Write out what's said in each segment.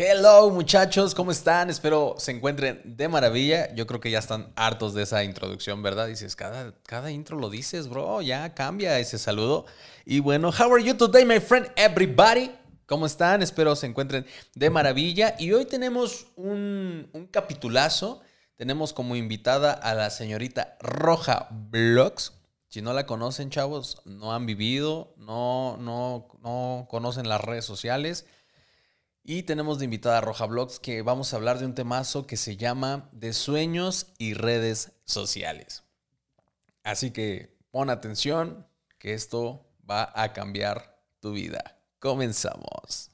Hello muchachos, ¿cómo están? Espero se encuentren de maravilla. Yo creo que ya están hartos de esa introducción, ¿verdad? Dices, cada, cada intro lo dices, bro, ya cambia ese saludo. Y bueno, how are you today, my friend, everybody? ¿Cómo están? Espero se encuentren de maravilla. Y hoy tenemos un, un capitulazo. Tenemos como invitada a la señorita Roja Vlogs. Si no la conocen, chavos, no han vivido, no, no, no conocen las redes sociales y tenemos de invitada a Roja Blogs que vamos a hablar de un temazo que se llama De sueños y redes sociales. Así que pon atención que esto va a cambiar tu vida. Comenzamos.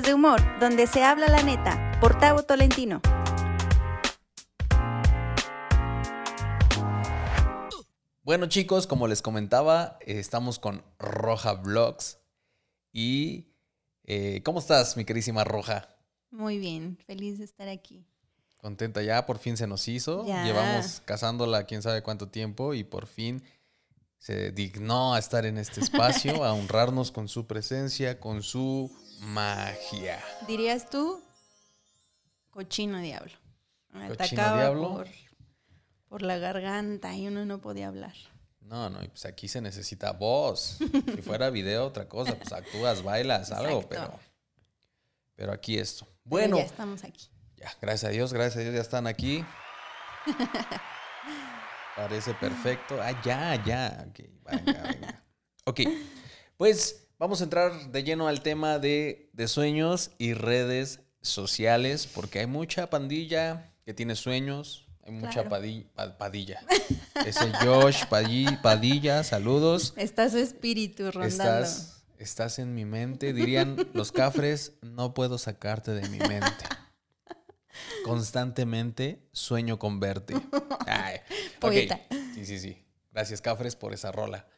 De humor, donde se habla la neta, por Tavo Tolentino. Bueno chicos, como les comentaba, estamos con Roja Vlogs. Y eh, ¿cómo estás, mi querísima Roja? Muy bien, feliz de estar aquí. Contenta ya, por fin se nos hizo. Llevamos cazándola quién sabe cuánto tiempo y por fin se dignó a estar en este espacio, a honrarnos con su presencia, con su magia. ¿Dirías tú? Cochino diablo. Me Cochino diablo. Por, por, la garganta y uno no podía hablar. No, no, pues aquí se necesita voz. si fuera video, otra cosa, pues actúas, bailas, algo, pero. Pero aquí esto. Bueno. ya estamos aquí. Ya, gracias a Dios, gracias a Dios, ya están aquí. Parece perfecto. Ah, ya, ya. Ok, venga, venga. Ok, pues Vamos a entrar de lleno al tema de, sueños y redes sociales, porque hay mucha pandilla que tiene sueños, hay mucha padilla. Ese Josh Padilla, saludos. Está su espíritu rondando. Estás, en mi mente, dirían los cafres, no puedo sacarte de mi mente. Constantemente sueño con verte. Ay, Sí, sí, sí. Gracias, Cafres, por esa rola.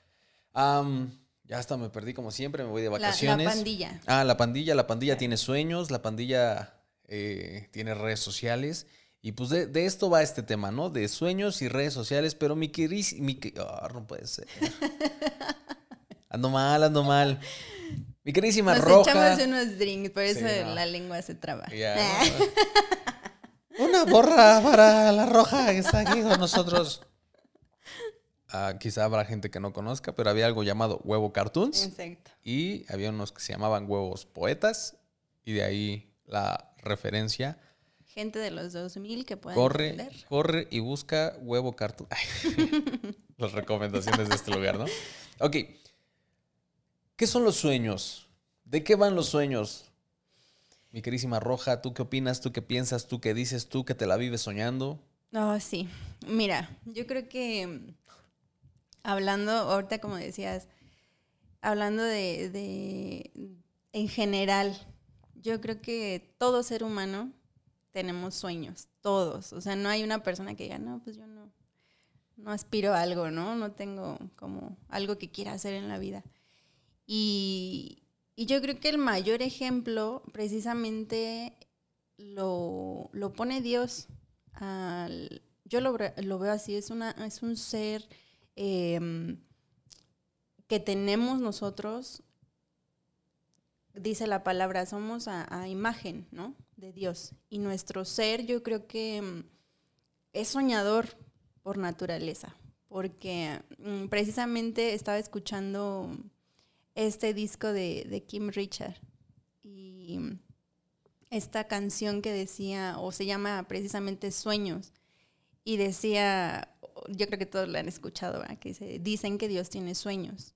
Ya hasta me perdí como siempre, me voy de vacaciones. La, pandilla. Ah, la pandilla, la pandilla tiene sueños, la pandilla eh, tiene redes sociales. Y pues de, esto va este tema, ¿no? De sueños y redes sociales, pero mi queris... Mi, oh, no puede ser. Ando mal, ando mal. Mi querísima Nos Roja. echamos unos drinks, por eso la lengua se traba. Una borra para la Roja que está aquí con nosotros. Ah, quizá habrá gente que no conozca, pero había algo llamado Huevo Cartoons. Exacto. Y había unos que se llamaban Huevos Poetas. Y de ahí la referencia. Gente de los 2000 que pueden corre, Corre y busca Huevo Cartoons. Las recomendaciones de este lugar, ¿no? Ok. ¿Qué son los sueños? ¿De qué van los sueños? Mi querísima Roja, ¿tú qué opinas? ¿Tú qué piensas? ¿Tú qué dices? ¿Tú que te la vives soñando? No, sí. Mira, yo creo que hablando, ahorita como decías, hablando de, en general, yo creo que todo ser humano tenemos sueños, todos. O sea, no hay una persona que diga, no, pues yo no, no aspiro a algo, ¿no? No tengo como algo que quiera hacer en la vida. Y, yo creo que el mayor ejemplo precisamente lo, pone Dios. yo lo, lo, veo así, es, una, es un ser Em, que tenemos nosotros, dice la palabra, somos a, imagen, ¿no? De Dios. Y nuestro ser, yo creo que em, es soñador por naturaleza, porque mm, precisamente estaba escuchando este disco de, de Kim Richard y esta canción que decía, o se llama precisamente Sueños, y decía, yo creo que todos lo han escuchado, ¿verdad? que dice, dicen que Dios tiene sueños.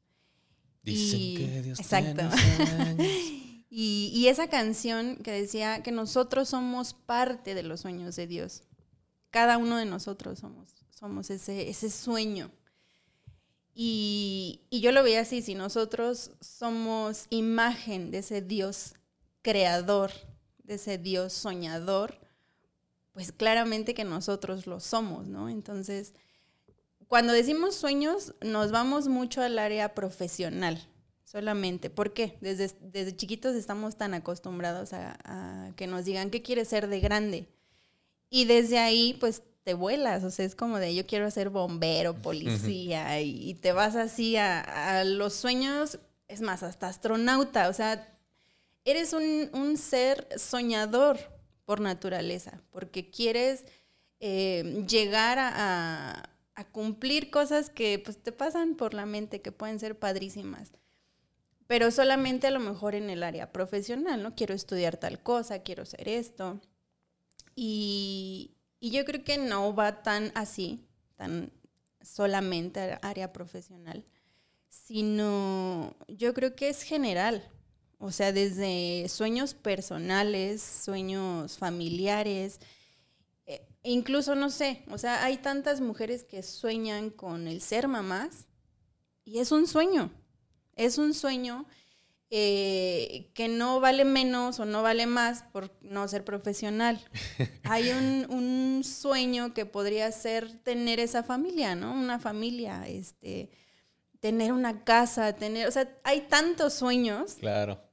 Dicen que Dios exacto. tiene sueños. y, esa canción que decía que nosotros somos parte de los sueños de Dios. Cada uno de nosotros somos, somos ese, ese sueño. Y, y yo lo veía así, si nosotros somos imagen de ese Dios creador, de ese Dios soñador, pues claramente que nosotros lo somos, ¿no? Entonces, cuando decimos sueños, nos vamos mucho al área profesional, solamente. ¿Por qué? Desde, desde chiquitos estamos tan acostumbrados a, a que nos digan qué quieres ser de grande. Y desde ahí, pues te vuelas, o sea, es como de yo quiero ser bombero, policía, y, te vas así a, los sueños, es más, hasta astronauta, o sea, eres un, ser soñador por naturaleza, porque quieres eh, llegar a, cumplir cosas que pues, te pasan por la mente, que pueden ser padrísimas pero solamente a lo mejor en el área profesional, ¿no? Quiero estudiar tal cosa, quiero hacer esto. Y, y yo creo que no va tan así, tan solamente área profesional, sino yo creo que es general. O sea, desde sueños personales, sueños familiares, eh, incluso no sé, o sea, hay tantas mujeres que sueñan con el ser mamás y es un sueño, es un sueño eh, que no vale menos o no vale más por no ser profesional. Hay un, sueño que podría ser tener esa familia, ¿no? Una familia, este, tener una casa, tener, o sea, hay tantos sueños. Claro.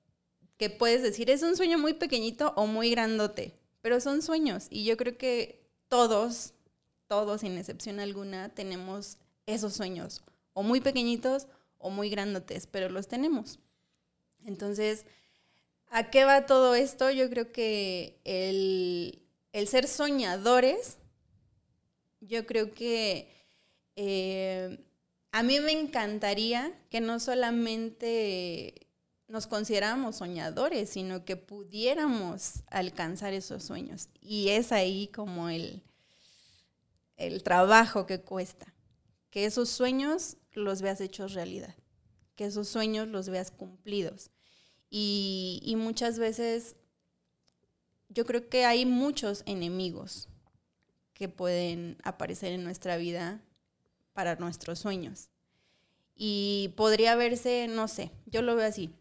Que puedes decir, es un sueño muy pequeñito o muy grandote, pero son sueños. Y yo creo que todos, todos, sin excepción alguna, tenemos esos sueños, o muy pequeñitos o muy grandotes, pero los tenemos. Entonces, ¿a qué va todo esto? Yo creo que el, ser soñadores, yo creo que eh, a mí me encantaría que no solamente nos consideráramos soñadores, sino que pudiéramos alcanzar esos sueños. Y es ahí como el, el trabajo que cuesta, que esos sueños los veas hechos realidad, que esos sueños los veas cumplidos. Y, muchas veces yo creo que hay muchos enemigos que pueden aparecer en nuestra vida para nuestros sueños. Y podría verse, no sé, yo lo veo así.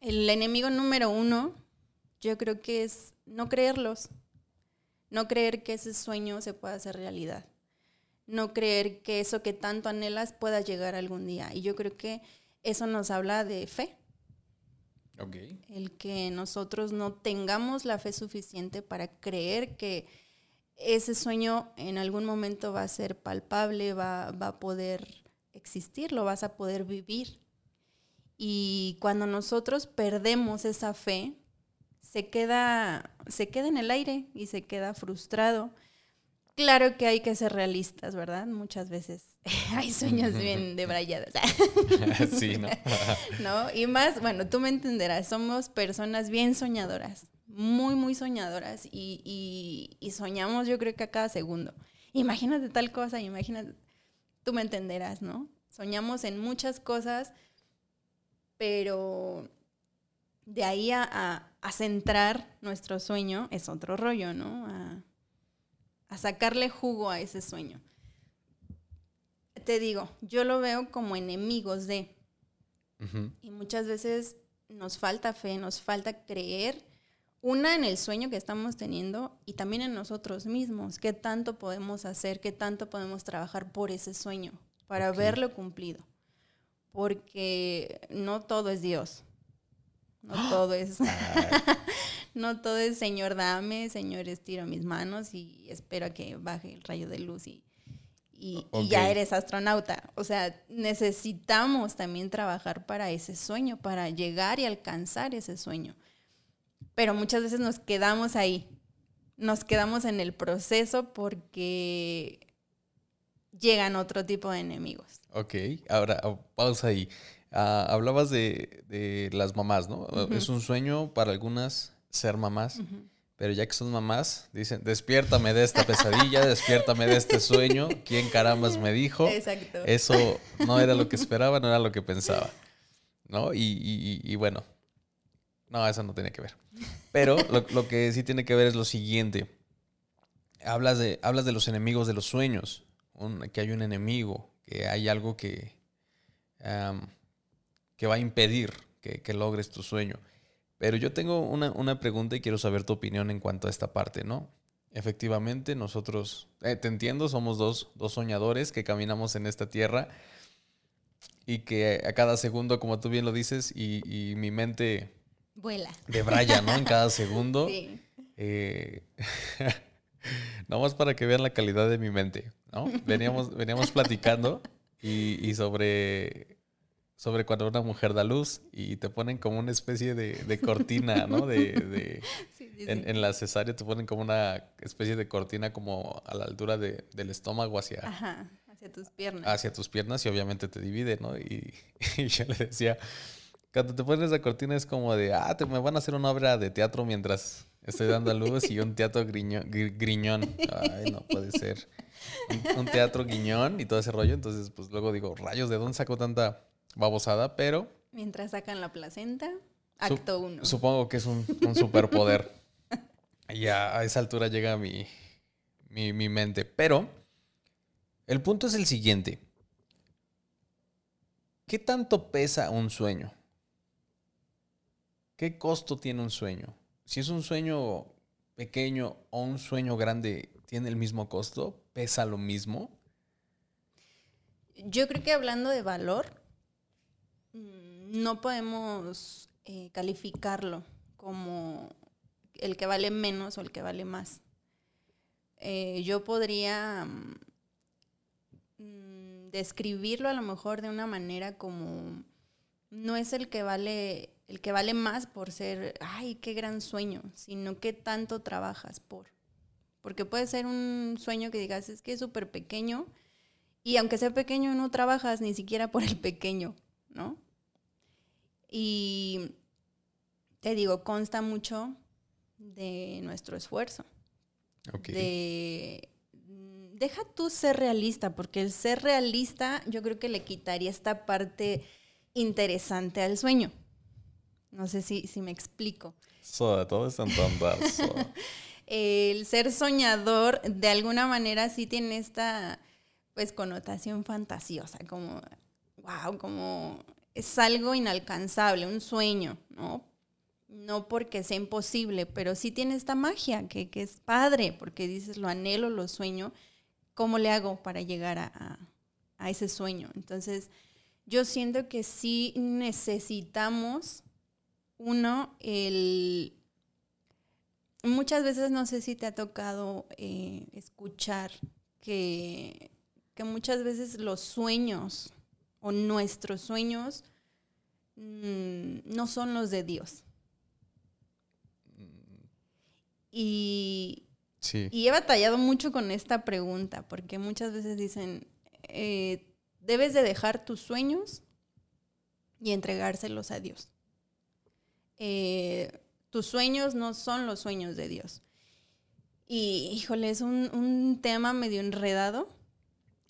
El enemigo número uno, yo creo que es no creerlos, no creer que ese sueño se pueda hacer realidad, no creer que eso que tanto anhelas pueda llegar algún día. Y yo creo que eso nos habla de fe, el que nosotros no tengamos la fe suficiente para creer que ese sueño en algún momento va a ser palpable, va, a poder existir, lo vas a poder vivir. Y cuando nosotros perdemos esa fe, se queda, se queda en el aire y se queda frustrado Claro que hay que ser realistas, ¿verdad? Muchas veces hay sueños bien debrayados. sí, ¿no? ¿no? Y más, bueno, tú me entenderás, somos personas bien soñadoras, muy, muy soñadoras y, soñamos yo creo que a cada segundo. Imagínate tal cosa, imagínate, tú me entenderás, ¿no? Soñamos en muchas cosas, pero de ahí a, centrar nuestro sueño es otro rollo, ¿no? a sacarle jugo a ese sueño. Te digo, yo lo veo como enemigos de. Y muchas veces nos falta fe, nos falta creer, una en el sueño que estamos teniendo y también en nosotros mismos, qué tanto podemos hacer, qué tanto podemos trabajar por ese sueño, para verlo cumplido. Porque no todo es Dios. No todo es. no todo es Señor, dame, Señor, estiro mis manos y espero que baje el rayo de luz y, y, ya eres astronauta. O sea, necesitamos también trabajar para ese sueño, para llegar y alcanzar ese sueño. Pero muchas veces nos quedamos ahí, nos quedamos en el proceso porque llegan otro tipo de enemigos. Ok, ahora pausa ahí. Ah, hablabas de, las mamás, ¿no? Es un sueño para algunas ser mamás, pero ya que son mamás, dicen, despiértame de esta pesadilla, despiértame de este sueño, ¿quién carambas me dijo? Exacto. Eso no era lo que esperaba, no era lo que pensaba, ¿no? Y, bueno, no, eso no tiene que ver. Pero lo, que sí tiene que ver es lo siguiente. Hablas de, hablas de los enemigos de los sueños, que hay un enemigo, que hay algo que que va a impedir que, logres tu sueño. Pero yo tengo una, pregunta y quiero saber tu opinión en cuanto a esta parte, ¿no? Efectivamente, nosotros, eh, te entiendo, somos dos, dos soñadores que caminamos en esta tierra y que a cada segundo, como tú bien lo dices, y, y mi mente Vuela. de braya, ¿no? En cada segundo. Sí. Eh, nada más para que vean la calidad de mi mente, ¿no? Veníamos, veníamos platicando y, y sobre, sobre cuando una mujer da luz y te ponen como una especie de, de cortina, ¿no? De, de- Sí, sí, en, en la cesárea te ponen como una especie de cortina como a la altura de- del estómago hacia, Ajá, hacia tus piernas. hacia tus piernas y obviamente te divide, ¿no? Y, y yo le decía, cuando te pones esa cortina es como de, ah, te, me van a hacer una obra de teatro mientras estoy dando a luz y un teatro griño- gri- griñón. Ay, no puede ser. Un, un teatro guiñón y todo ese rollo. Entonces, pues luego digo, rayos, ¿de dónde saco tanta babosada? Pero Mientras sacan la placenta, acto uno. supongo que es un, un superpoder. Y a, a esa altura llega mi, mi, mi mente. Pero el punto es el siguiente. ¿Qué tanto pesa un sueño? ¿Qué costo tiene un sueño? Si es un sueño pequeño o un sueño grande, ¿tiene el mismo costo? ¿Pesa lo mismo? Yo creo que hablando de valor, mm, no podemos eh, calificarlo como el que vale menos o el que vale más. Eh, yo podría mm, describirlo a lo mejor de una manera como no es el que vale el que vale más por ser ay qué gran sueño sino que tanto trabajas por porque puede ser un sueño que digas es que es súper pequeño y aunque sea pequeño no trabajas ni siquiera por el pequeño no y te digo consta mucho de nuestro esfuerzo. Ok. de mm, deja tú ser realista, porque el ser realista yo creo que le quitaría esta parte interesante al sueño. No sé si, si me explico. Sobre todo es. El ser soñador de alguna manera sí tiene esta pues connotación fantasiosa, como wow, como es algo inalcanzable, un sueño, ¿no? No porque sea imposible, pero sí tiene esta magia que, que es padre, porque dices, lo anhelo, lo sueño, ¿cómo le hago para llegar a, a- a ese sueño? Entonces, yo siento que sí necesitamos, uno, el... Muchas veces no sé si te ha tocado eh, escuchar que, que muchas veces los sueños o nuestros sueños mm, no son los de Dios. Y, Sí. y he batallado mucho con esta pregunta, porque muchas veces dicen, eh, debes de dejar tus sueños y entregárselos a Dios. Eh, tus sueños no son los sueños de Dios. Y híjole, es un, un tema medio enredado.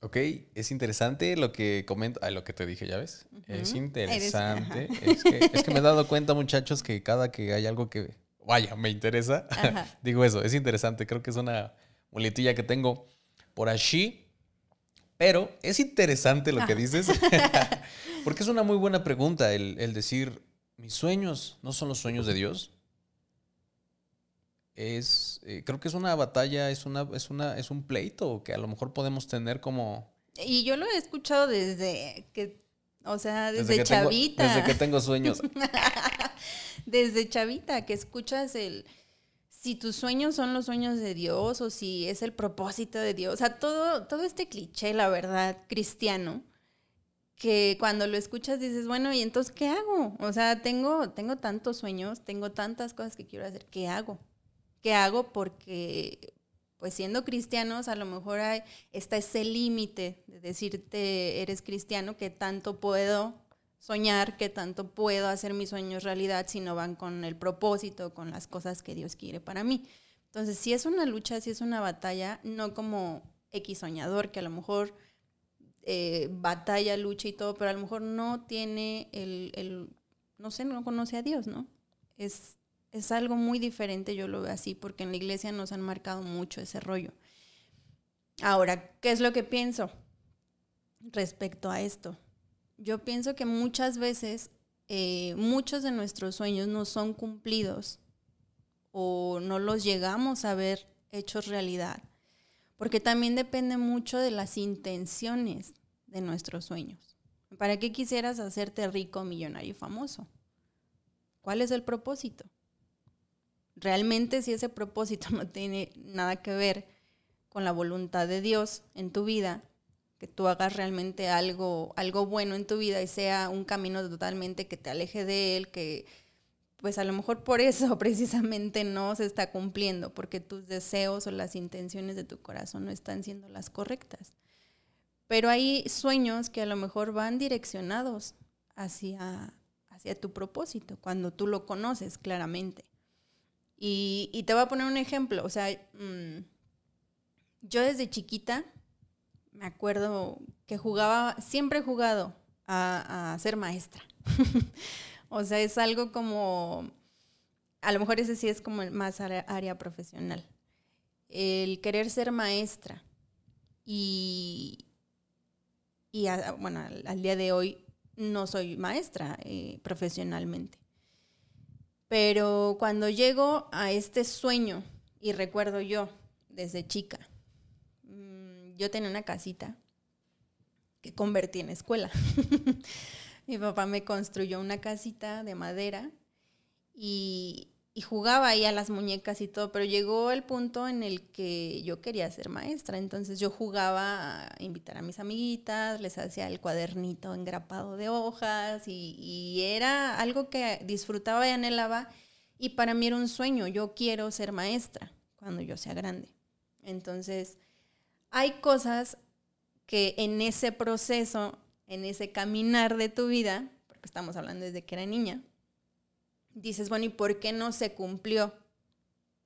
Ok, es interesante lo que comento, ah, lo que te dije, ¿ya ves? Es interesante. es, que, es que me he dado cuenta, muchachos, que cada que hay algo que, vaya, me interesa, digo eso, es interesante. Creo que es una muletilla que tengo por allí. Pero es interesante lo que dices, porque es una muy buena pregunta el, el decir, mis sueños no son los sueños de Dios. Es, eh, creo que es una batalla, es, una, es, una, es un pleito que a lo mejor podemos tener como, Y yo lo he escuchado desde que, o sea, desde, tengo- chavita. desde que tengo sueños. desde chavita, que escuchas el si tus sueños son los sueños de Dios o si es el propósito de Dios. O sea, todo, todo este cliché, la verdad, cristiano, que cuando lo escuchas dices, bueno, ¿y entonces qué hago? O sea, tengo, tengo tantos sueños, tengo tantas cosas que quiero hacer, ¿qué hago? ¿Qué hago? Porque, pues siendo cristianos, a lo mejor hay, está ese límite de decirte, eres cristiano, que tanto puedo soñar, que tanto puedo hacer mis sueños realidad si no van con el propósito, con las cosas que Dios quiere para mí. Entonces, si es una lucha, si es una batalla, no como X soñador, que a lo mejor eh, batalla, lucha y todo, pero a lo mejor no tiene el, el, no sé, no conoce a Dios, ¿no? Es, es algo muy diferente, yo lo veo así, porque en la iglesia nos han marcado mucho ese rollo. Ahora, ¿qué es lo que pienso respecto a esto? Yo pienso que muchas veces eh, muchos de nuestros sueños no son cumplidos o no los llegamos a ver hechos realidad, porque también depende mucho de las intenciones de nuestros sueños. ¿Para qué quisieras hacerte rico, millonario y famoso? ¿Cuál es el propósito? Realmente si ese propósito no tiene nada que ver con la voluntad de Dios en tu vida, que tú hagas realmente algo, algo bueno en tu vida y sea un camino totalmente que te aleje de Él, que pues a lo mejor por eso precisamente no se está cumpliendo, porque tus deseos o las intenciones de tu corazón no están siendo las correctas. Pero hay sueños que a lo mejor van direccionados hacia, hacia tu propósito, cuando tú lo conoces claramente. Y, te voy a poner un ejemplo, o sea, mm, yo desde chiquita me acuerdo que jugaba, siempre he jugado a, ser maestra. o sea, es algo como, a lo mejor ese sí es como más área, profesional. El querer ser maestra. Y, y bueno, al, día de hoy no soy maestra eh, profesionalmente. Pero cuando llego a este sueño, y recuerdo yo desde chica, yo tenía una casita que convertí en escuela. Mi papá me construyó una casita de madera y, jugaba ahí a las muñecas y todo, pero llegó el punto en el que yo quería ser maestra, entonces yo jugaba a invitar a mis amiguitas, les hacía el cuadernito engrapado de hojas y, y era algo que disfrutaba y anhelaba y para mí era un sueño, yo quiero ser maestra cuando yo sea grande. Entonces, hay cosas que en ese proceso, en ese caminar de tu vida, porque estamos hablando desde que era niña, dices, bueno, ¿y por qué no se cumplió?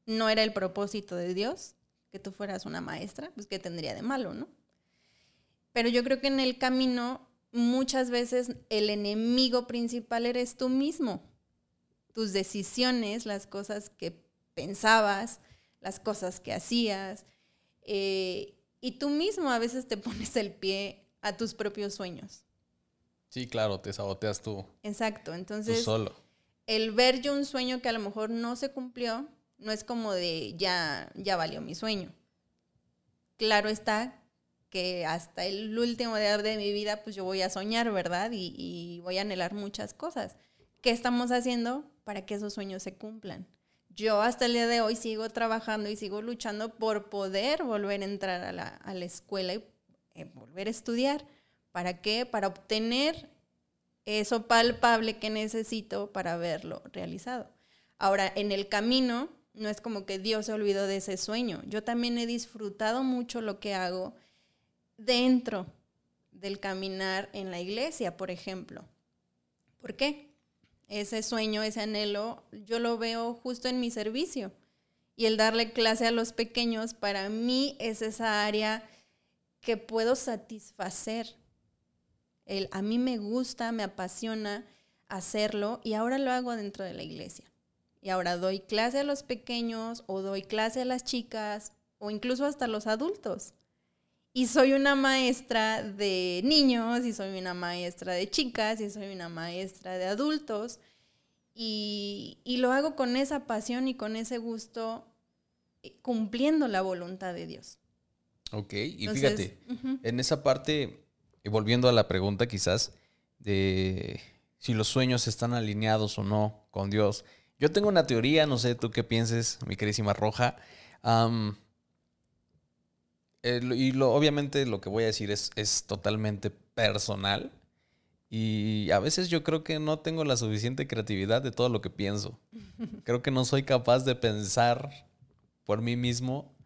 ¿No era el propósito de Dios que tú fueras una maestra? Pues qué tendría de malo, ¿no? Pero yo creo que en el camino muchas veces el enemigo principal eres tú mismo. Tus decisiones, las cosas que pensabas, las cosas que hacías. Eh, y tú mismo a veces te pones el pie a tus propios sueños. Sí, claro, te saboteas tú. Exacto, entonces... Tú solo. El ver yo un sueño que a lo mejor no se cumplió, no es como de ya, ya valió mi sueño. Claro está que hasta el último día de mi vida, pues yo voy a soñar, ¿verdad? Y, y voy a anhelar muchas cosas. ¿Qué estamos haciendo para que esos sueños se cumplan? Yo hasta el día de hoy sigo trabajando y sigo luchando por poder volver a entrar a la, escuela y eh, volver a estudiar. ¿Para qué? Para obtener eso palpable que necesito para verlo realizado. Ahora, en el camino, no es como que Dios se olvidó de ese sueño. Yo también he disfrutado mucho lo que hago dentro del caminar en la iglesia, por ejemplo. ¿Por qué? Ese sueño, ese anhelo, yo lo veo justo en mi servicio. Y el darle clase a los pequeños para mí es esa área que puedo satisfacer. El, a mí me gusta, me apasiona hacerlo y ahora lo hago dentro de la iglesia. Y ahora doy clase a los pequeños o doy clase a las chicas o incluso hasta a los adultos. Y soy una maestra de niños, y soy una maestra de chicas, y soy una maestra de adultos. Y, lo hago con esa pasión y con ese gusto, eh, cumpliendo la voluntad de Dios. Ok, y fíjate, en esa parte, y volviendo a la pregunta quizás, de si los sueños están alineados o no con Dios. Yo tengo una teoría, no sé tú qué pienses, mi querísima Roja y lo, obviamente lo que voy a decir es, es totalmente personal. Y a veces yo creo que no tengo la suficiente creatividad de todo lo que pienso. Creo que no soy capaz de pensar por mí mismo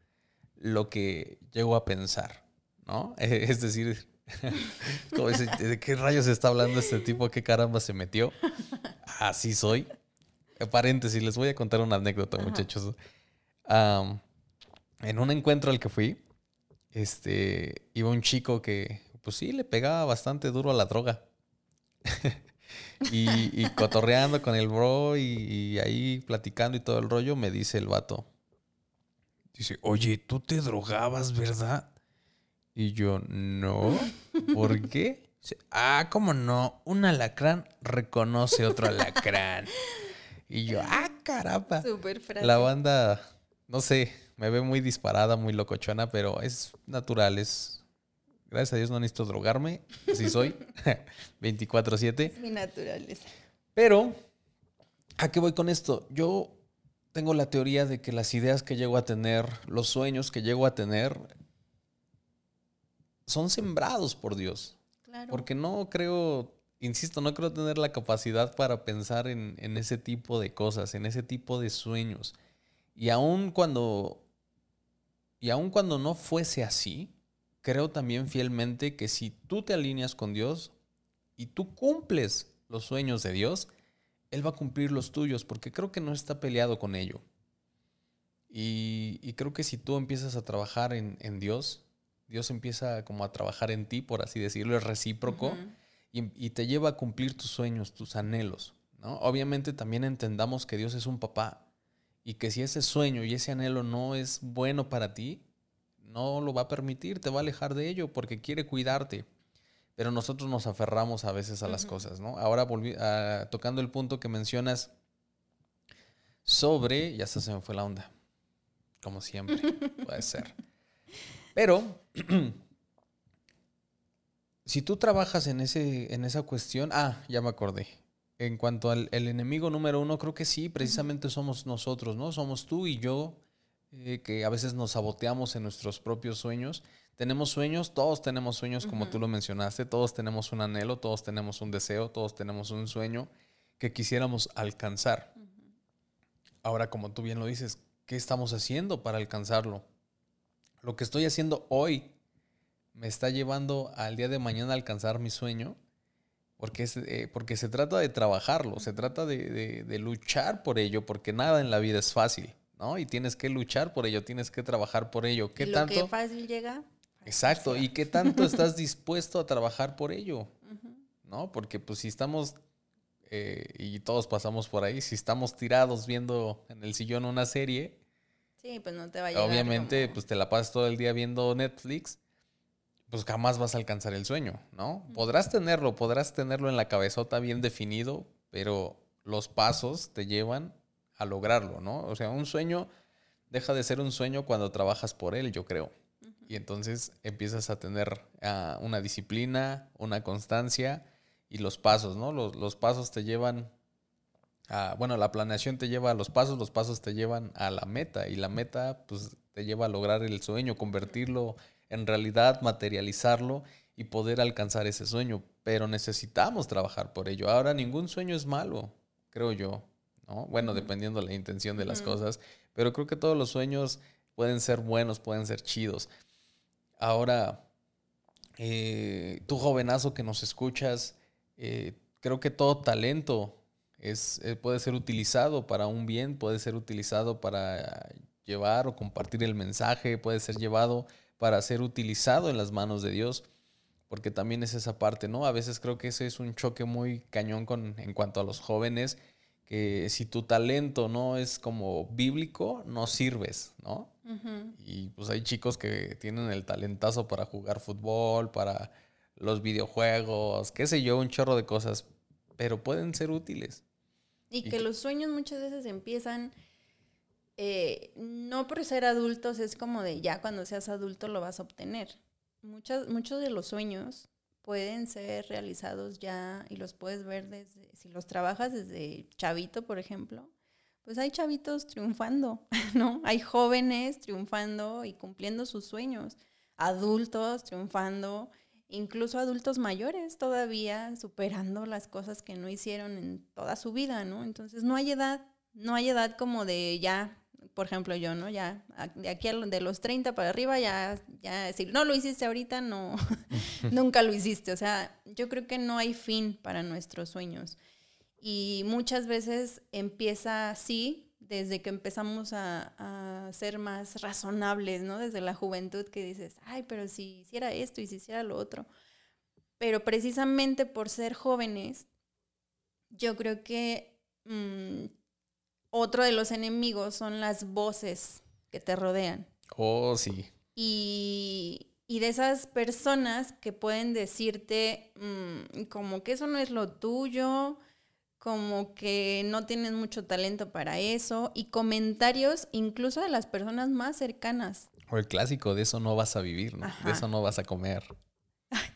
lo que llego a pensar, ¿no? Es decir, ¿de qué rayos está hablando este tipo? ¿Qué caramba se metió? Así soy. Paréntesis, les voy a contar una anécdota, muchachos. en un encuentro al que fui, este, iba un chico que, pues sí, le pegaba bastante duro a la droga. y, cotorreando con el bro y, ahí platicando y todo el rollo, me dice el vato. Dice, oye, tú te drogabas, ¿verdad? Y yo, no. ¿Por qué? Dice, ah, ¿cómo no? Un alacrán reconoce otro alacrán. Y yo, ah, carapa. La banda, no sé, me ve muy disparada, muy locochona, pero es natural, es Gracias a Dios no necesito drogarme, así soy, 24/7. Es mi naturaleza. Pero, ¿a qué voy con esto? Yo tengo la teoría de que las ideas que llego a tener, los sueños que llego a tener, son sembrados por Dios. Claro. Porque no creo, insisto, no creo tener la capacidad para pensar en, en ese tipo de cosas, en ese tipo de sueños. Y aun cuando, y aun cuando no fuese así, creo también fielmente que si tú te alineas con Dios y tú cumples los sueños de Dios, Él va a cumplir los tuyos, porque creo que no está peleado con ello. Y, y creo que si tú empiezas a trabajar en, en Dios, Dios empieza como a trabajar en ti, por así decirlo, es recíproco y, y te lleva a cumplir tus sueños, tus anhelos. ¿no? Obviamente también entendamos que Dios es un papá y que si ese sueño y ese anhelo no es bueno para ti, no lo va a permitir, te va a alejar de ello porque quiere cuidarte. Pero nosotros nos aferramos a veces a las cosas, ¿no? Ahora volvi- ah, tocando el punto que mencionas sobre, ya se me fue la onda, como siempre, puede ser. Pero si tú trabajas en, ese, en esa cuestión, ah, ya me acordé. En cuanto al el enemigo número uno, creo que sí, precisamente somos nosotros, ¿no? Somos tú y yo, eh, que a veces nos saboteamos en nuestros propios sueños. Tenemos sueños, todos tenemos sueños, como tú lo mencionaste, todos tenemos un anhelo, todos tenemos un deseo, todos tenemos un sueño que quisiéramos alcanzar. Ahora, como tú bien lo dices, ¿qué estamos haciendo para alcanzarlo? Lo que estoy haciendo hoy me está llevando al día de mañana a alcanzar mi sueño, porque, es, eh, porque se trata de trabajarlo, se trata de, de- de luchar por ello, porque nada en la vida es fácil, ¿no? Y tienes que luchar por ello, tienes que trabajar por ello. ¿Qué Y lo tanto? que fácil llega. Exacto, ¿y qué tanto estás dispuesto a trabajar por ello? ¿No? Porque pues si estamos, eh, y todos pasamos por ahí, si estamos tirados viendo en el sillón una serie, Sí, pues no te va a llegar. obviamente como- pues te la pasas todo el día viendo Netflix, pues jamás vas a alcanzar el sueño, ¿no? Podrás tenerlo, podrás tenerlo en la cabezota bien definido, pero los pasos te llevan a lograrlo, ¿no? O sea, un sueño deja de ser un sueño cuando trabajas por él, yo creo. Y entonces empiezas a tener ah, una disciplina, una constancia y los pasos, ¿no? Los, los pasos te llevan a, bueno, la planeación te lleva a los pasos, los pasos te llevan a la meta y la meta pues te lleva a lograr el sueño, convertirlo en realidad, materializarlo y poder alcanzar ese sueño. Pero necesitamos trabajar por ello. Ahora ningún sueño es malo, creo yo, ¿no? Bueno, dependiendo de la intención de las cosas, pero creo que todos los sueños pueden ser buenos, pueden ser chidos. Ahora, eh, tú jovenazo que nos escuchas, eh, creo que todo talento es, eh, puede ser utilizado para un bien, puede ser utilizado para llevar o compartir el mensaje, puede ser llevado para ser utilizado en las manos de Dios, porque también es esa parte, ¿no? A veces creo que ese es un choque muy cañón con, en cuanto a los jóvenes, que si tu talento no es como bíblico, no sirves, ¿no? Ujú. Y pues hay chicos que tienen el talentazo para jugar fútbol, para los videojuegos, qué sé yo, un chorro de cosas, pero pueden ser útiles. Y Y que que- los sueños muchas veces empiezan, eh, no por ser adultos, es como de ya cuando seas adulto lo vas a obtener. Muchas, muchos de los sueños pueden ser realizados ya y los puedes ver desde, si los trabajas desde chavito, por ejemplo, pues hay chavitos triunfando, ¿no? Hay jóvenes triunfando y cumpliendo sus sueños, adultos triunfando, incluso adultos mayores todavía superando las cosas que no hicieron en toda su vida, ¿no? Entonces no hay edad, no hay edad como de ya, por ejemplo yo, ¿no? Ya, de aquí a de los 30 para arriba, ya, ya, si no lo hiciste ahorita, no, nunca lo hiciste. O sea, yo creo que no hay fin para nuestros sueños. Y muchas veces empieza así, desde que empezamos a, a ser más razonables, ¿no? Desde la juventud que dices, ay, pero si hiciera esto y si hiciera lo otro. Pero precisamente por ser jóvenes, yo creo que mm, otro de los enemigos son las voces que te rodean. Oh, sí. Y, y de esas personas que pueden decirte mm, como que eso no es lo tuyo, como que no tienes mucho talento para eso, y comentarios incluso de las personas más cercanas. O el clásico, de eso no vas a vivir, ¿no? De eso no vas a comer.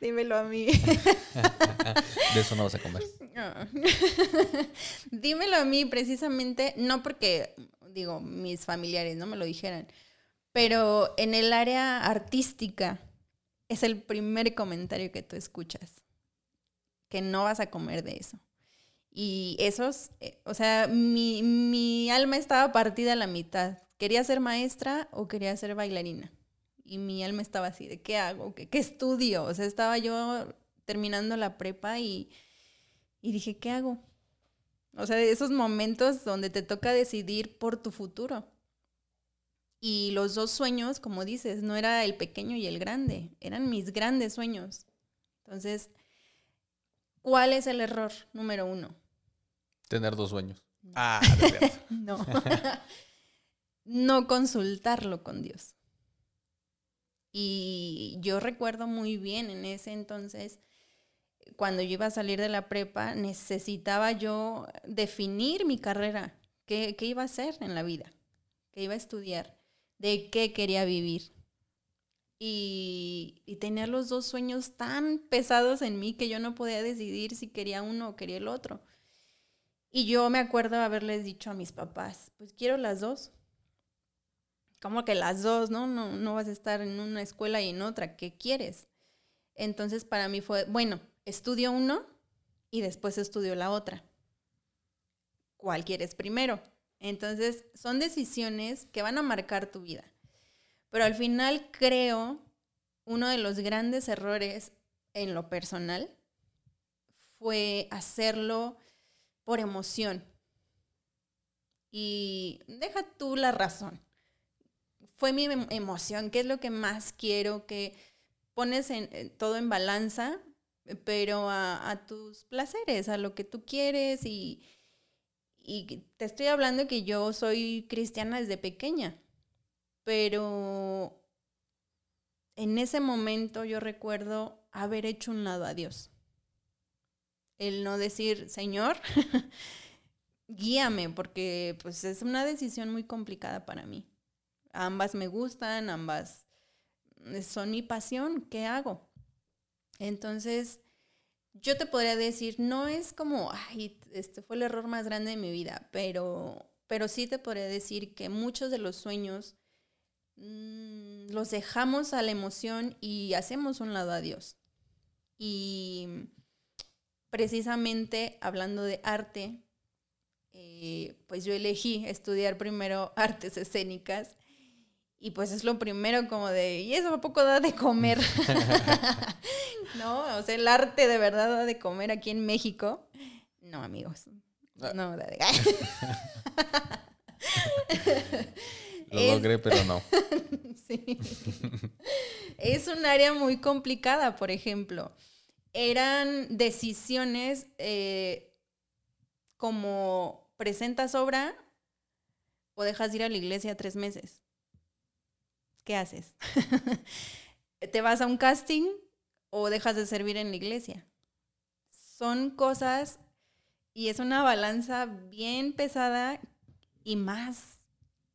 Dímelo a mí. de eso no vas a comer. dímelo a mí precisamente, no porque, digo, mis familiares no me lo dijeran, pero en el área artística es el primer comentario que tú escuchas, que no vas a comer de eso. Y esos, eh, o sea, mi, mi alma estaba partida a la mitad. ¿Quería ser maestra o quería ser bailarina? Y mi alma estaba así, ¿de qué hago? ¿Qué, qué estudio? O sea, estaba yo terminando la prepa y, y dije, ¿qué hago? O sea, esos momentos donde te toca decidir por tu futuro. Y los dos sueños, como dices, no era el pequeño y el grande, eran mis grandes sueños. Entonces, ¿cuál es el error número uno? Tener dos sueños. Ah, no. no consultarlo con Dios. Y yo recuerdo muy bien en ese entonces, cuando yo iba a salir de la prepa, necesitaba yo definir mi carrera, qué, qué iba a hacer en la vida, qué iba a estudiar de qué quería vivir. Y, y, tenía los dos sueños tan pesados en mí que yo no podía decidir si quería uno o quería el otro. Y yo me acuerdo haberles dicho a mis papás, pues quiero las dos. ¿Cómo que las dos, no? No, no vas a estar en una escuela y en otra. ¿Qué quieres? Entonces para mí fue, bueno, estudio uno y después estudio la otra. ¿Cuál quieres primero? Entonces, son decisiones que van a marcar tu vida. Pero al final creo, uno de los grandes errores en lo personal fue hacerlo por emoción. Y deja tú la razón. Fue mi em, emoción, qué es lo que más quiero, que pones en, todo en balanza, pero a, a tus placeres, a lo que tú quieres y, y te estoy hablando que yo soy cristiana desde pequeña, pero en ese momento yo recuerdo haber hecho un lado a Dios. El no decir, Señor, guíame, porque pues es una decisión muy complicada para mí. Ambas me gustan, ambas son mi pasión, ¿qué hago? Entonces, yo te podría decir, no es como, ay, este fue el error más grande de mi vida, pero, pero sí te podría decir que muchos de los sueños mm, los dejamos a la emoción y hacemos un lado a Dios. Y precisamente hablando de arte, eh, pues yo elegí estudiar primero artes escénicas y pues es lo primero como de, ¿y eso a poco da de comer? ¿No? O sea, el arte de verdad da de comer aquí en México. No, amigos. Ah. No, da de... Lo logré, pero no. sí. es un área muy complicada, por ejemplo. Eran decisiones eh, como presentas obra o dejas de ir a la iglesia tres meses. ¿Qué haces? ¿Te vas a un casting o dejas de servir en la iglesia? Son cosas y es una balanza bien pesada y más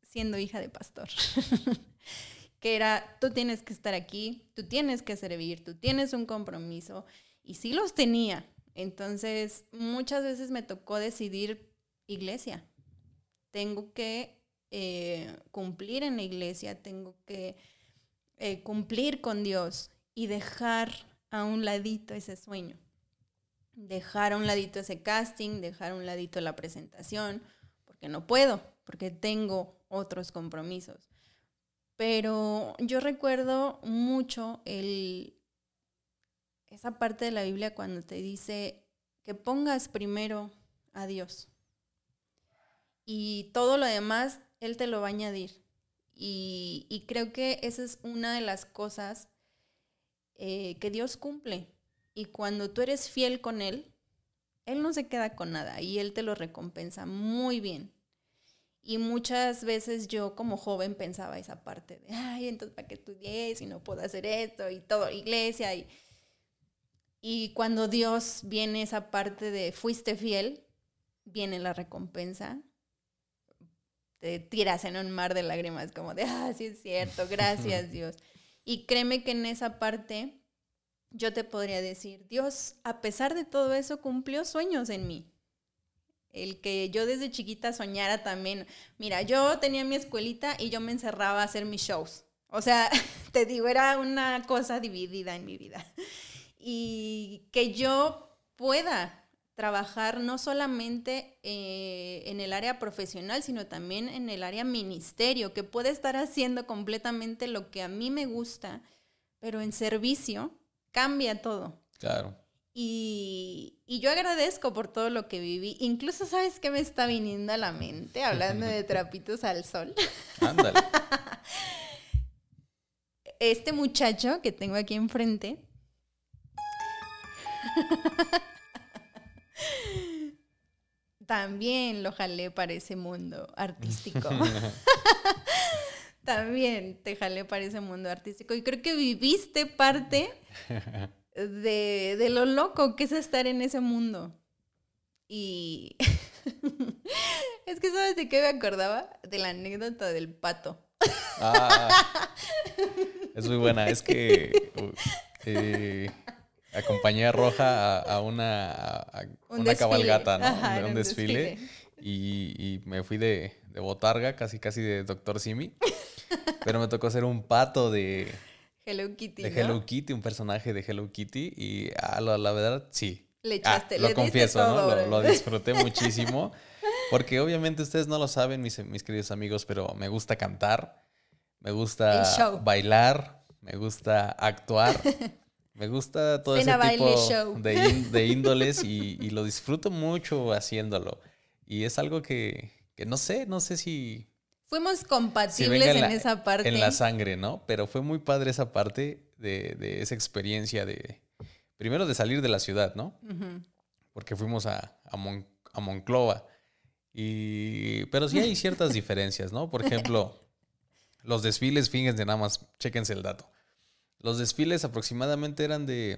siendo hija de pastor. que era, tú tienes que estar aquí, tú tienes que servir, tú tienes un compromiso. Y sí los tenía. Entonces, muchas veces me tocó decidir iglesia. Tengo que eh, cumplir en la iglesia, tengo que eh, cumplir con Dios y dejar a un ladito ese sueño. Dejar a un ladito ese casting, dejar a un ladito la presentación, porque no puedo, porque tengo otros compromisos. Pero yo recuerdo mucho el, esa parte de la Biblia cuando te dice que pongas primero a Dios. Y todo lo demás él te lo va a añadir. Y, creo que esa es una de las cosas eh, que Dios cumple. Y cuando tú eres fiel con Él, Él no se queda con nada y Él te lo recompensa muy bien. Y muchas veces yo como joven pensaba esa parte de, ay, entonces ¿para qué estudié si no puedo hacer esto? Y todo, iglesia. Y, y cuando Dios viene esa parte de, fuiste fiel, viene la recompensa te tiras en un mar de lágrimas como de, ah, sí es cierto, gracias Dios. Y créeme que en esa parte yo te podría decir, Dios, a pesar de todo eso, cumplió sueños en mí. El que yo desde chiquita soñara también. Mira, yo tenía mi escuelita y yo me encerraba a hacer mis shows. O sea, te digo, era una cosa dividida en mi vida. Y que yo pueda trabajar no solamente eh, en el área profesional, sino también en el área ministerio, que pueda estar haciendo completamente lo que a mí me gusta, pero en servicio cambia todo. Claro. Y, y, yo agradezco por todo lo que viví. Incluso, ¿sabes qué me está viniendo a la mente hablando de trapitos al sol? Ándale. Este muchacho que tengo aquí enfrente. También lo jalé para ese mundo artístico. También te jalé para ese mundo artístico. Y creo que viviste parte de, de lo loco que es estar en ese mundo. Y es que sabes de qué me acordaba? De la anécdota del pato. Ah, es muy buena. Es que eh, acompañé a Roja a, una, a, una cabalgata, ¿no? un, desfile. Y, me fui de, de, botarga, casi casi de Doctor Simi. Pero me tocó ser un pato de, Hello Kitty. De Hello Kitty, un personaje de Hello Kitty. Y ah, la, verdad, sí. Le ah, echaste, Lo confieso, ¿no? Lo, disfruté muchísimo. Porque obviamente ustedes no lo saben, mis, mis queridos amigos, pero me gusta cantar, me gusta bailar, me gusta actuar. Me gusta todo ese tipo De, índoles y, y, lo disfruto mucho haciéndolo. Y es algo que, que no sé, no sé si Fuimos compatibles en, esa parte. En la sangre, ¿no? Pero fue muy padre esa parte de, esa experiencia de, primero de salir de la ciudad, ¿no? Porque fuimos a, a, Monclova. Y, pero sí hay ciertas diferencias, ¿no? Por ejemplo, los desfiles, fíjense nada más, chéquense el dato. Los desfiles aproximadamente eran de,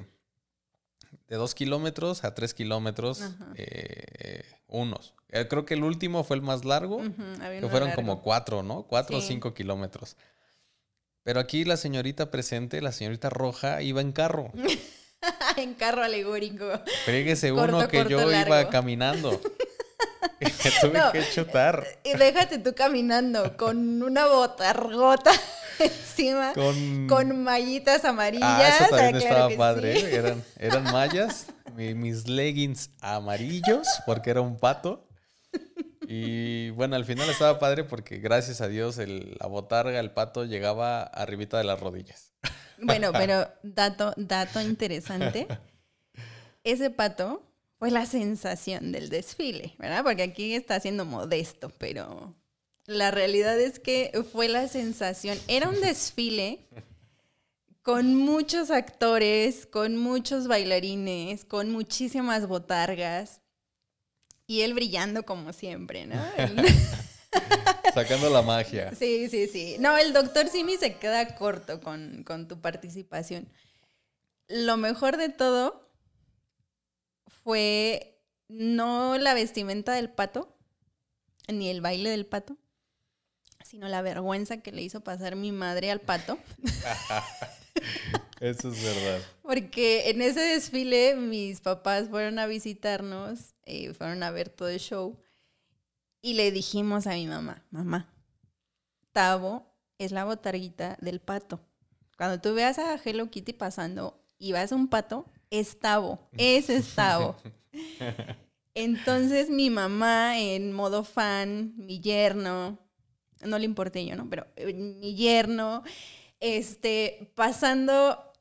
de dos kilómetros a tres kilómetros eh, unos. Eh, creo que el último fue el más largo, que fueron como cuatro, ¿no? Cuatro o cinco kilómetros. Pero aquí la señorita presente, la señorita roja, iba en carro. en carro alegórico. Fríguese uno que yo iba caminando. tuve que chutar. Y déjate tú caminando con una botargota encima, con, mallitas amarillas. Ah, eso también ah, estaba padre. Eran, eran mallas, mis leggings amarillos, porque era un pato. Y bueno, al final estaba padre porque gracias a Dios el, la botarga, el pato llegaba arribita de las rodillas. Bueno, pero dato, dato interesante. Ese pato fue la sensación del desfile, ¿verdad? Porque aquí está siendo modesto, pero la realidad es que fue la sensación. Era un desfile con muchos actores, con muchos bailarines, con muchísimas botargas. Y él brillando como siempre, ¿no? Sacando la magia. Sí, sí, sí. No, el doctor Simi se queda corto con, tu participación. Lo mejor de todo fue no la vestimenta del pato, ni el baile del pato, sino la vergüenza que le hizo pasar mi madre al pato. Eso es verdad. Porque en ese desfile mis papás fueron a visitarnos, eh, fueron a ver todo el show y le dijimos a mi mamá, mamá, Tavo es la botarguita del pato. Cuando tú veas a Hello Kitty pasando y vas a un pato, es Tavo, ese es Tavo. Entonces mi mamá en modo fan, mi yerno, no le importé yo, ¿no? Pero eh, mi yerno, este, pasando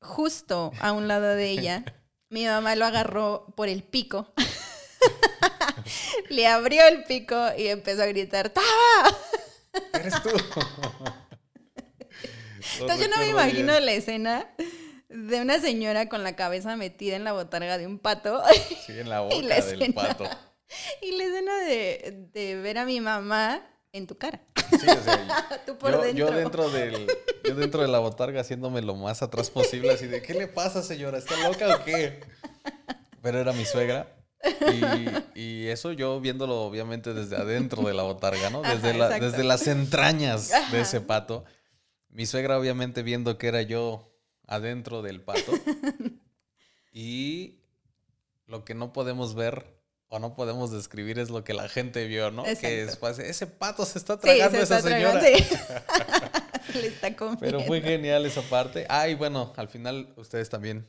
justo a un lado de ella, mi mamá lo agarró por el pico. Le abrió el pico y empezó a gritar, ¡Taba! Eres tú. Entonces yo no me imagino la escena de una señora con la cabeza metida en la botarga de un pato. Sí, en la boca del pato. Y la escena de, de ver a mi mamá en tu cara. Sí, o sea, Tú por yo, dentro. Yo dentro, del, yo dentro de la botarga haciéndome lo más atrás posible, así de, ¿qué le pasa, señora? ¿Está loca o qué? Pero era mi suegra. Y, y eso yo viéndolo obviamente desde adentro de la botarga, ¿no? Desde, la, desde las entrañas de ese pato. Mi suegra obviamente viendo que era yo adentro del pato. y lo que no podemos ver o no podemos describir es lo que la gente vio, ¿no? Que después, ese pato se está tragando a esa señora. Le está Pero fue genial esa parte. Ah, y bueno, al final ustedes también,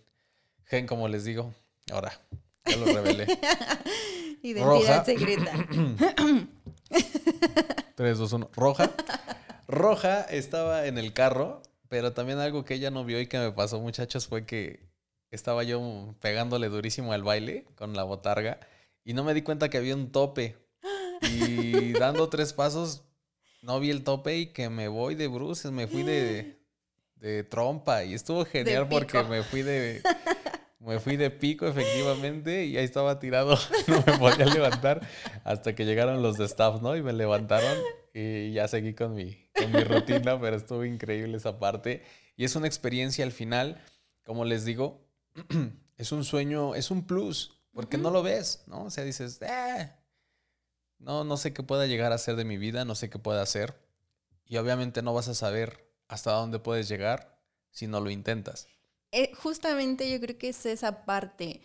gen, como les digo, ahora, ya lo revelé. Identidad secreta. 3, 2, 1. Roja. Roja estaba en el carro, pero también algo que ella no vio y que me pasó, muchachos, fue que estaba yo pegándole durísimo al baile con la botarga y no me di cuenta que había un tope. Y dando tres pasos, no vi el tope y que me voy de bruces, me fui de, de trompa y estuvo genial porque me fui de me fui de pico efectivamente y ahí estaba tirado, no me podía levantar hasta que llegaron los de staff, ¿no? Y me levantaron y ya seguí con mi, con mi rutina, pero estuvo increíble esa parte y es una experiencia al final, como les digo, es un sueño, es un plus porque no lo ves, ¿no? O sea, dices, eh, no, no sé qué pueda llegar a ser de mi vida, no sé qué pueda hacer. Y obviamente no vas a saber hasta dónde puedes llegar si no lo intentas. Eh, justamente yo creo que es esa parte.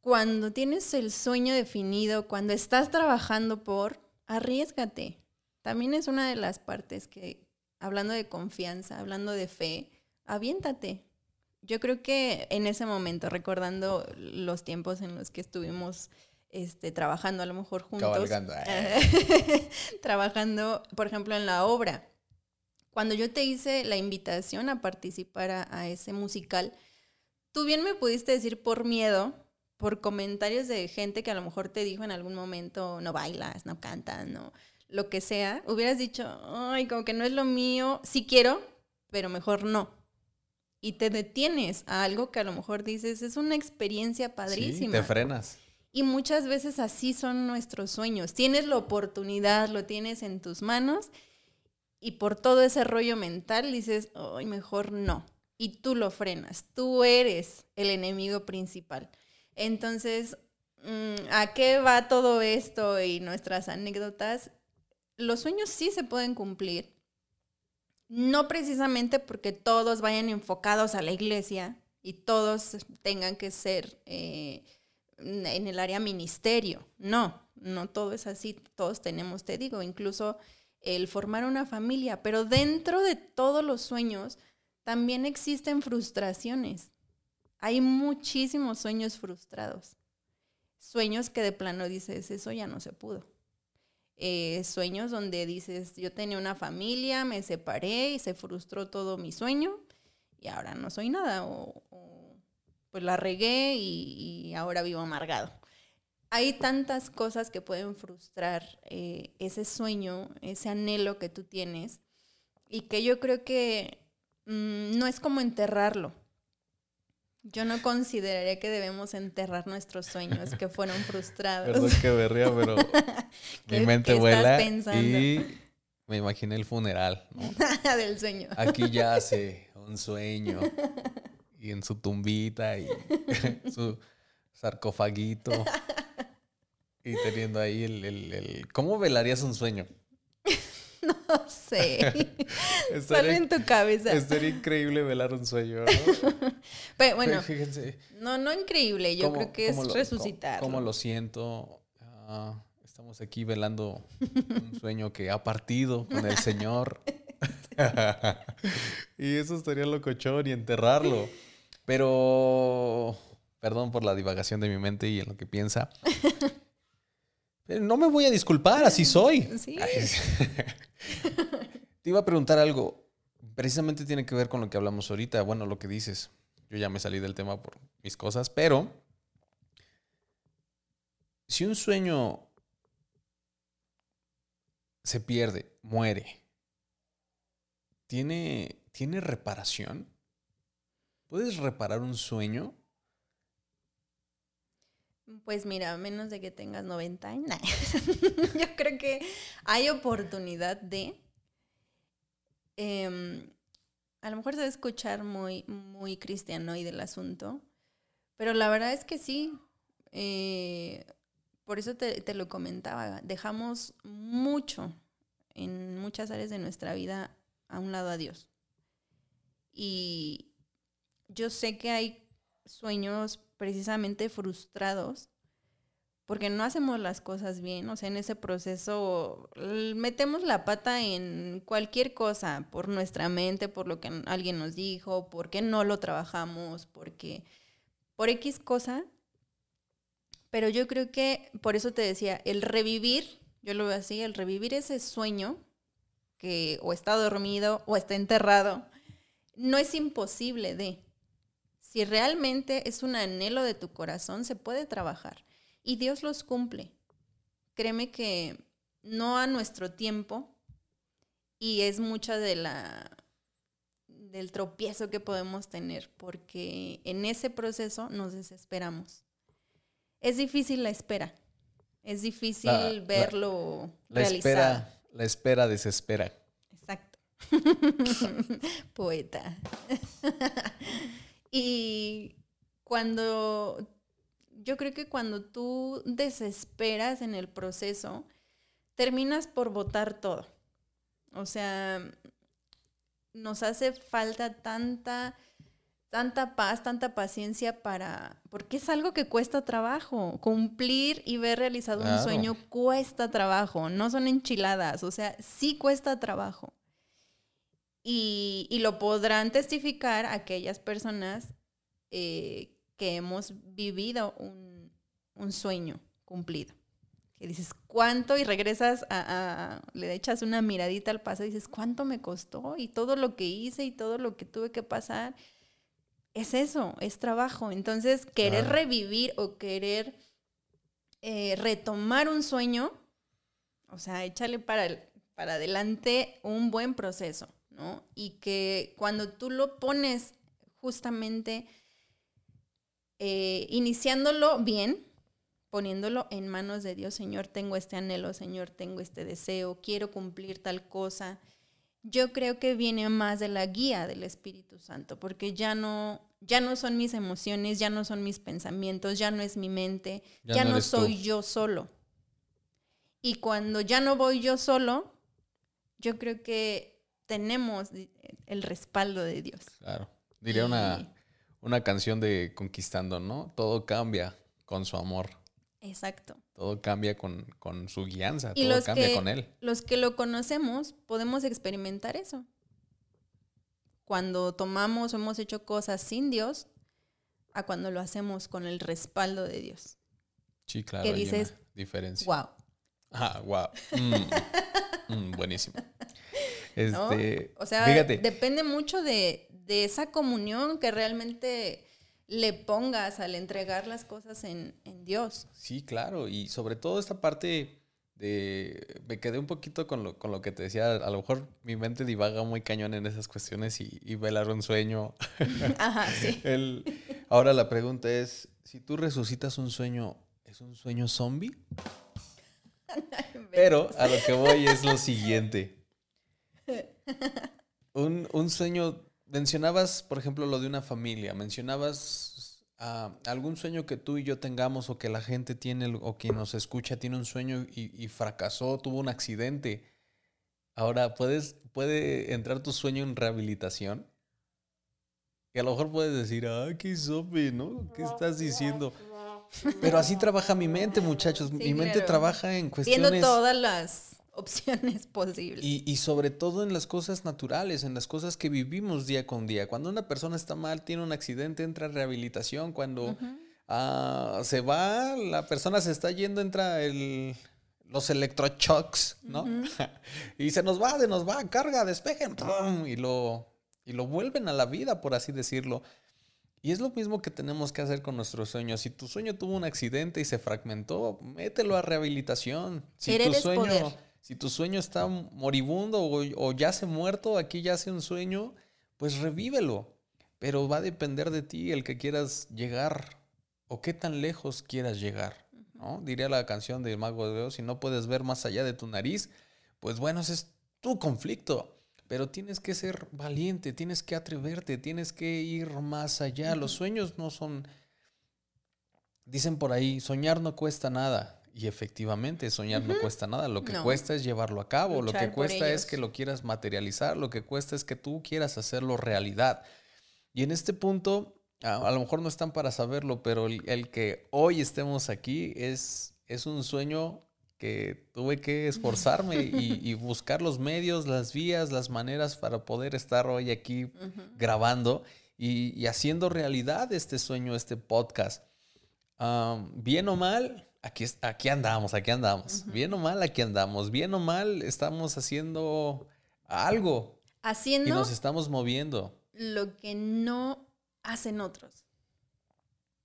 Cuando tienes el sueño definido, cuando estás trabajando por, arriesgate. También es una de las partes que, hablando de confianza, hablando de fe, aviéntate. Yo creo que en ese momento, recordando los tiempos en los que estuvimos este, trabajando a lo mejor juntos, eh. trabajando, por ejemplo, en la obra, cuando yo te hice la invitación a participar a, ese musical, tú bien me pudiste decir por miedo, por comentarios de gente que a lo mejor te dijo en algún momento, no bailas, no cantas, no, lo que sea, hubieras dicho, ay, como que no es lo mío, sí quiero, pero mejor no y te detienes a algo que a lo mejor dices, es una experiencia padrísima. te frenas. Y muchas veces así son nuestros sueños. Tienes la oportunidad, lo tienes en tus manos y por todo ese rollo mental dices, ay, mejor no. Y tú lo frenas. Tú eres el enemigo principal. Entonces, mm, ¿a qué va todo esto y nuestras anécdotas? Los sueños sí se pueden cumplir no precisamente porque todos vayan enfocados a la iglesia y todos tengan que ser eh, en el área ministerio. No, no todo es así. Todos tenemos, te digo, incluso el formar una familia. Pero dentro de todos los sueños también existen frustraciones. Hay muchísimos sueños frustrados. Sueños que de plano dices, eso ya no se pudo. Eh, sueños donde dices, yo tenía una familia, me separé y se frustró todo mi sueño y ahora no soy nada o, pues la regué y, ahora vivo amargado. Hay tantas cosas que pueden frustrar eh, ese sueño, ese anhelo que tú tienes y que yo creo que mm, no es como enterrarlo yo no consideraría que debemos enterrar nuestros sueños que fueron frustrados. Perdón que berría, pero mi mente vuela y me imaginé el funeral, ¿no? Del sueño. Aquí yace un sueño y en su tumbita y su sarcofaguito y teniendo ahí el, el... ¿Cómo velarías un sueño? No sé. Solo en tu cabeza. Estaría increíble velar un sueño, Pero bueno, fíjense. No, no increíble. Yo creo que es resucitar. Cómo, lo siento. Ah, estamos aquí velando un sueño que ha partido con el Señor. y eso estaría locochón y enterrarlo. Pero, perdón por la divagación de mi mente y en lo que piensa. No me voy a disculpar, así soy. Sí. Te iba a preguntar algo. Precisamente tiene que ver con lo que hablamos ahorita. Bueno, lo que dices. Yo ya me salí del tema por mis cosas, pero si un sueño se pierde, muere, ¿tiene, ¿tiene reparación? ¿Puedes reparar un sueño? Pues mira, a menos de que tengas 90 años, yo creo que hay oportunidad de... Em, a lo mejor se va a escuchar muy, muy cristiano y del asunto, pero la verdad es que sí. Eh, por eso te, te, lo comentaba. Dejamos mucho en muchas áreas de nuestra vida a un lado a Dios. Y yo sé que hay sueños precisamente frustrados porque no hacemos las cosas bien, o sea, en ese proceso metemos la pata en cualquier cosa, por nuestra mente, por lo que alguien nos dijo, porque no lo trabajamos, porque por X cosa. Pero yo creo que, por eso te decía, el revivir, yo lo veo así, el revivir ese sueño que o está dormido o está enterrado, no es imposible de. Si realmente es un anhelo de tu corazón, se puede trabajar. Y Dios los cumple. Créeme que no a nuestro tiempo y es mucha de la del tropiezo que podemos tener, porque en ese proceso nos desesperamos. Es difícil la espera, es difícil verlo la, Espera, la espera desespera. Exacto. Poeta. y cuando yo creo que cuando tú desesperas en el proceso, terminas por votar todo. O sea, nos hace falta tanta, tanta paz, tanta paciencia para, porque es algo que cuesta trabajo. Cumplir y ver realizado un sueño cuesta trabajo, no son enchiladas, o sea, sí cuesta trabajo. Y, y lo podrán testificar aquellas personas eh, que hemos vivido un, sueño cumplido. Que dices, ¿cuánto? Y regresas a, le echas una miradita al pasado y dices, ¿cuánto me costó? Y todo lo que hice y todo lo que tuve que pasar. Es eso, es trabajo. Entonces, querer revivir o querer eh, retomar un sueño, o sea, échale para, para adelante un buen proceso, ¿no? Y que cuando tú lo pones justamente eh, iniciándolo bien, poniéndolo en manos de Dios, Señor, tengo este anhelo, Señor, tengo este deseo, quiero cumplir tal cosa. Yo creo que viene más de la guía del Espíritu Santo, porque ya no, ya no son mis emociones, ya no son mis pensamientos, ya no es mi mente, ya, no, soy yo solo. Y cuando ya no voy yo solo, yo creo que tenemos el respaldo de Dios. Claro. Diría una, una canción de Conquistando, ¿no? Todo cambia con su amor. Exacto. Todo cambia con, su guianza, y todo cambia con él. Los que lo conocemos podemos experimentar eso. Cuando tomamos o hemos hecho cosas sin Dios, a cuando lo hacemos con el respaldo de Dios. Sí, claro. Que dices, diferencia. Wow. Ah, wow. Mm, mm, buenísimo. Este, o sea, depende mucho de, de esa comunión que realmente le pongas al entregar las cosas en, Dios. Sí, claro, y sobre todo esta parte de... Me quedé un poquito con lo, con lo que te decía, a lo mejor mi mente divaga muy cañón en esas cuestiones y, y velar un sueño. Ajá, sí. ahora la pregunta es, si tú resucitas un sueño, ¿es un sueño zombie? Pero a lo que voy es lo siguiente. Un, un sueño mencionabas, por ejemplo, lo de una familia, mencionabas ah, algún sueño que tú y yo tengamos o que la gente tiene o quien nos escucha tiene un sueño y, fracasó, tuvo un accidente. Ahora, ¿puedes, ¿puede entrar tu sueño en rehabilitación? Y a lo mejor puedes decir, ah, qué sope, ¿no? ¿Qué estás diciendo? Pero así trabaja mi mente, muchachos. mi mente trabaja en cuestiones... Viendo todas las opciones posibles. Y, sobre todo en las cosas naturales, en las cosas que vivimos día con día. Cuando una persona está mal, tiene un accidente, entra en rehabilitación. Cuando ah, se va, la persona se está yendo, entra el, los electroshocks, ¿no? y se nos va, se nos va, carga, despejen, y lo, y lo vuelven a la vida, por así decirlo. Y es lo mismo que tenemos que hacer con nuestros sueños. Si tu sueño tuvo un accidente y se fragmentó, mételo a rehabilitación. Si tu sueño si tu sueño está moribundo o, ya se muerto, aquí ya hace un sueño, pues revívelo. Pero va a depender de ti el que quieras llegar o qué tan lejos quieras llegar. ¿no? Diría la canción de Mago de Dios, si no puedes ver más allá de tu nariz, pues bueno, ese es tu conflicto. Pero tienes que ser valiente, tienes que atreverte, tienes que ir más allá. Los sueños no son... Dicen por ahí, soñar no cuesta nada. Y efectivamente, soñar no cuesta nada. Lo que cuesta es llevarlo a cabo. lo que cuesta es que lo quieras materializar. Lo que cuesta es que tú quieras hacerlo realidad. Y en este punto, a, lo mejor no están para saberlo, pero el, que hoy estemos aquí es, es un sueño que tuve que esforzarme y, buscar los medios, las vías, las maneras para poder estar hoy aquí grabando y, haciendo realidad este sueño, este podcast. bien o mal, aquí, aquí andamos, aquí andamos. Bien o mal, aquí andamos. Bien o mal, estamos haciendo algo. Haciendo. Y nos estamos moviendo. Lo que no hacen otros.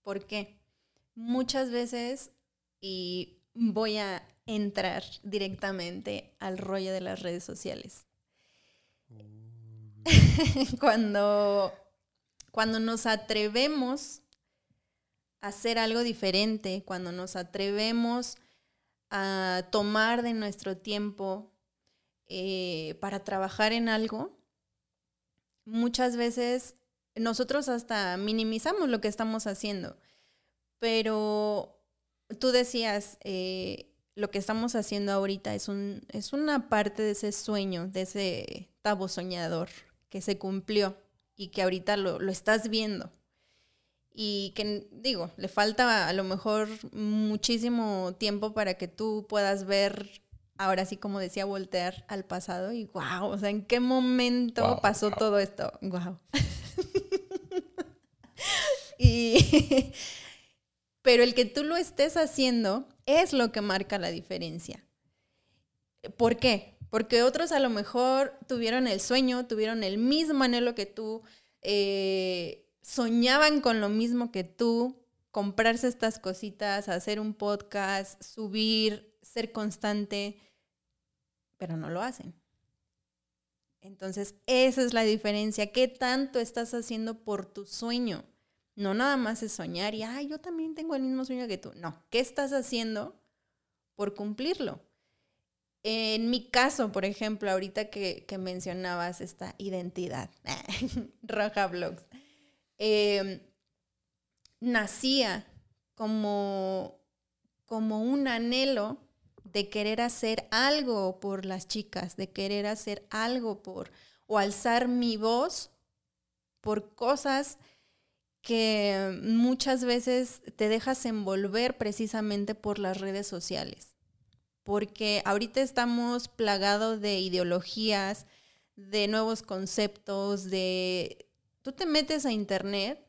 ¿Por qué? Muchas veces, y voy a entrar directamente al rollo de las redes sociales. cuando, cuando nos atrevemos hacer algo diferente, cuando nos atrevemos a tomar de nuestro tiempo eh, para trabajar en algo, muchas veces nosotros hasta minimizamos lo que estamos haciendo. Pero tú decías, eh, lo que estamos haciendo ahorita es, un, es una parte de ese sueño, de ese tabo soñador que se cumplió y que ahorita lo, lo estás viendo. Y que, digo, le falta a lo mejor muchísimo tiempo para que tú puedas ver, ahora sí como decía Voltaire, al pasado y wow, o sea, ¿en qué momento pasó todo esto? Wow. y, pero el que tú lo estés haciendo es lo que marca la diferencia. ¿Por qué? Porque otros a lo mejor tuvieron el sueño, tuvieron el mismo anhelo que tú, eh, soñaban con lo mismo que tú, comprarse estas cositas, hacer un podcast, subir, ser constante, pero no lo hacen. Entonces, esa es la diferencia. ¿Qué tanto estás haciendo por tu sueño? No nada más es soñar y, ay, yo también tengo el mismo sueño que tú. No, ¿qué estás haciendo por cumplirlo? En mi caso, por ejemplo, ahorita que, mencionabas esta identidad, Roja Blogs, em, nacía como, como un anhelo de querer hacer algo por las chicas, de querer hacer algo por, o alzar mi voz por cosas que muchas veces te dejas envolver precisamente por las redes sociales. Porque ahorita estamos plagados de ideologías, de nuevos conceptos, de... Tú te metes a internet,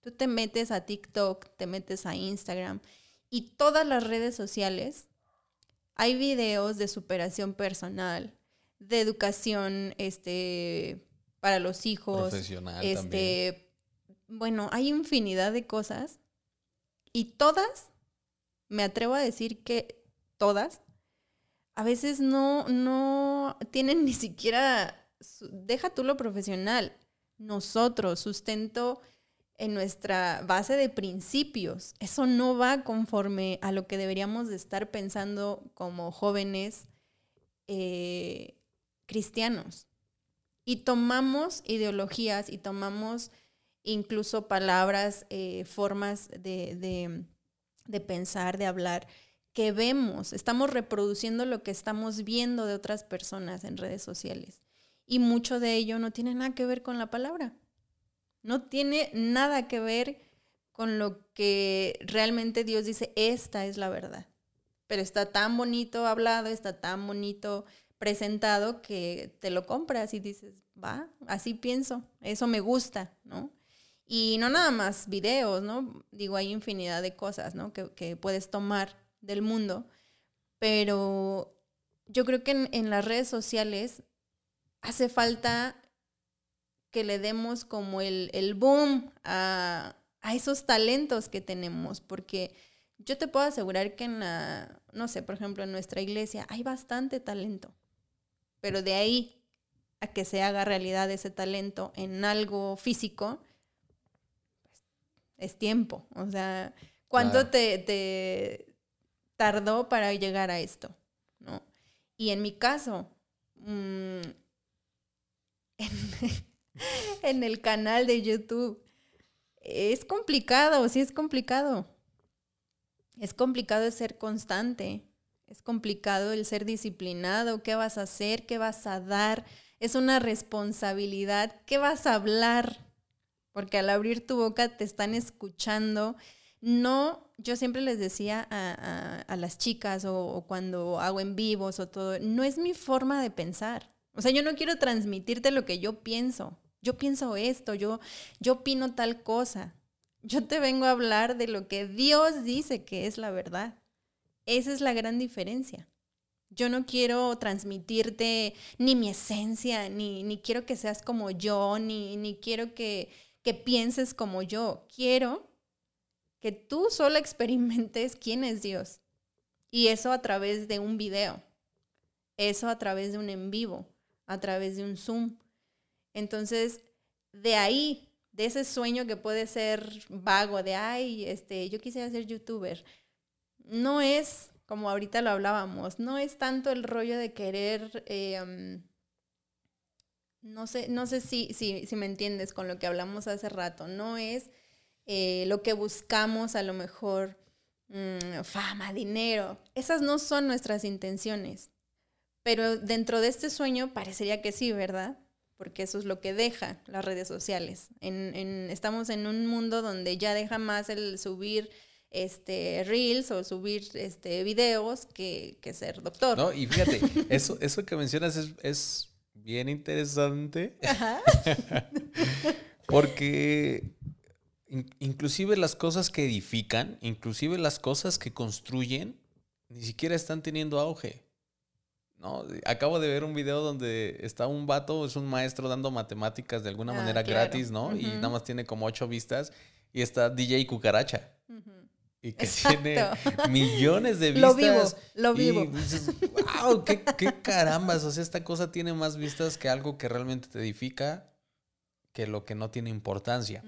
tú te metes a TikTok, te metes a Instagram y todas las redes sociales hay videos de superación personal, de educación este, para los hijos, Profesional este, bueno, hay infinidad de cosas y todas, me atrevo a decir que todas, a veces no, no tienen ni siquiera, deja tú lo profesional, nosotros, sustento en nuestra base de principios. Eso no va conforme a lo que deberíamos de estar pensando como jóvenes eh, cristianos. Y tomamos ideologías y tomamos incluso palabras, eh, formas de, pensar, de hablar, que vemos, estamos reproduciendo lo que estamos viendo de otras personas en redes sociales. Y mucho de ello no tiene nada que ver con la palabra. No tiene nada que ver con lo que realmente Dios dice, esta es la verdad. Pero está tan bonito hablado, está tan bonito presentado que te lo compras y dices, va, así pienso, eso me gusta, ¿no? Y no nada más videos, ¿no? Digo, hay infinidad de cosas, ¿no? Que, puedes tomar del mundo. Pero yo creo que en, las redes sociales hace falta que le demos como el, el boom a, a, esos talentos que tenemos, porque yo te puedo asegurar que en la, no sé, por ejemplo, en nuestra iglesia hay bastante talento, pero de ahí a que se haga realidad ese talento en algo físico, es tiempo. O sea, ¿cuánto te, tardó para llegar a esto? ¿no? Y en mi caso, mm, en, el canal de YouTube, es complicado, sí es complicado. Es complicado el ser constante, es complicado el ser disciplinado, qué vas a hacer, qué vas a dar, es una responsabilidad, qué vas a hablar, porque al abrir tu boca te están escuchando. No, yo siempre les decía a, las chicas o, o, cuando hago en vivos o todo, no es mi forma de pensar. O sea, yo no quiero transmitirte lo que yo pienso. Yo pienso esto, yo, yo opino tal cosa. Yo te vengo a hablar de lo que Dios dice que es la verdad. Esa es la gran diferencia. Yo no quiero transmitirte ni mi esencia, ni, ni quiero que seas como yo, ni, ni quiero que, que pienses como yo. Quiero que tú solo experimentes quién es Dios. Y eso a través de un video. Eso a través de un en vivo, a través de un Zoom. Entonces, de ahí, de ese sueño que puede ser vago, de, ay, este, yo quisiera ser youtuber, no es, como ahorita lo hablábamos, no es tanto el rollo de querer, eh, no sé, no sé si, si, si, me entiendes con lo que hablamos hace rato, no es eh, lo que buscamos a lo mejor, mm, fama, dinero, esas no son nuestras intenciones. Pero dentro de este sueño parecería que sí, ¿verdad? porque eso es lo que deja las redes sociales. estamos en un mundo donde ya deja más el subir este reels o subir este videos que, ser doctor. No, y fíjate, eso, eso que mencionas es, bien interesante. porque inclusive las cosas que edifican, inclusive las cosas que construyen, ni siquiera están teniendo auge. No, acabo de ver un video donde está un vato, es un maestro dando matemáticas de alguna ah, manera gratis, ¿no? Y nada más tiene como ocho vistas. Y está DJ Cucaracha. Y que tiene millones de vistas. Lo vivo, lo vivo. Y dices, wow, qué, qué carambas. O sea, esta cosa tiene más vistas que algo que realmente te edifica que lo que no tiene importancia.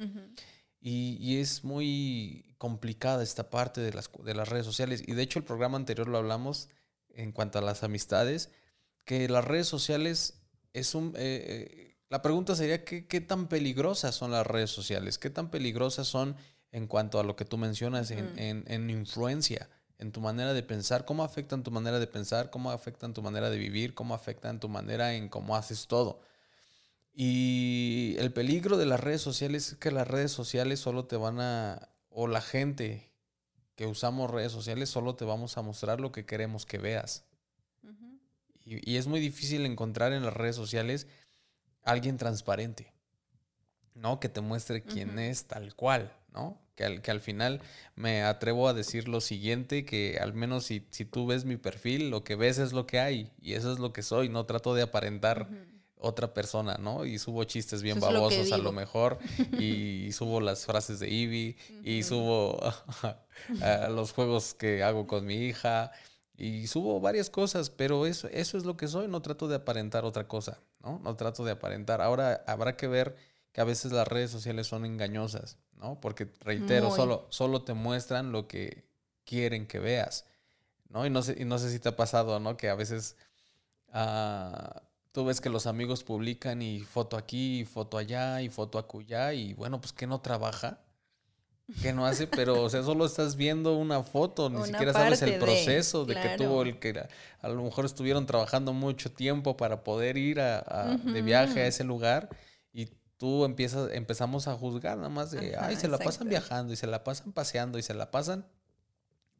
y, y, es muy complicada esta parte de las, de las redes sociales. Y de hecho, el programa anterior lo hablamos en cuanto a las amistades, que las redes sociales es un... Eh, eh, la pregunta sería, ¿qué, ¿qué, tan peligrosas son las redes sociales? ¿Qué tan peligrosas son en cuanto a lo que tú mencionas en, en, en, influencia, en tu manera de pensar? ¿Cómo afectan tu manera de pensar? ¿Cómo afectan tu manera de vivir? ¿Cómo afectan tu manera en cómo haces todo? Y el peligro de las redes sociales es que las redes sociales solo te van a, o la gente que usamos redes sociales solo te vamos a mostrar lo que queremos que veas. y, es muy difícil encontrar en las redes sociales alguien transparente, ¿no? Que te muestre quién es tal cual, ¿no? Que al, que al final me atrevo a decir lo siguiente, que al menos si, si, tú ves mi perfil, lo que ves es lo que hay y eso es lo que soy, no trato de aparentar otra persona, ¿no? Y subo chistes bien babosos a lo mejor y, subo las frases de Ivy y subo los juegos que hago con mi hija y subo varias cosas, pero eso, eso es lo que soy, no trato de aparentar otra cosa, ¿no? No trato de aparentar. Ahora habrá que ver que a veces las redes sociales son engañosas, ¿no? Porque, reitero, solo, solo te muestran lo que quieren que veas, ¿no? Y no sé, y no sé si te ha pasado, ¿no? Que a veces... Ah, tú ves que los amigos publican y foto aquí, y foto allá, y foto acullá, y bueno, pues que no trabaja, que no hace, pero o sea, solo estás viendo una foto, ni siquiera sabes el proceso de, que tuvo el que a lo mejor estuvieron trabajando mucho tiempo para poder ir a, de viaje a ese lugar y tú empiezas, empezamos a juzgar nada más de, ay, se la pasan viajando y se la pasan paseando y se la pasan,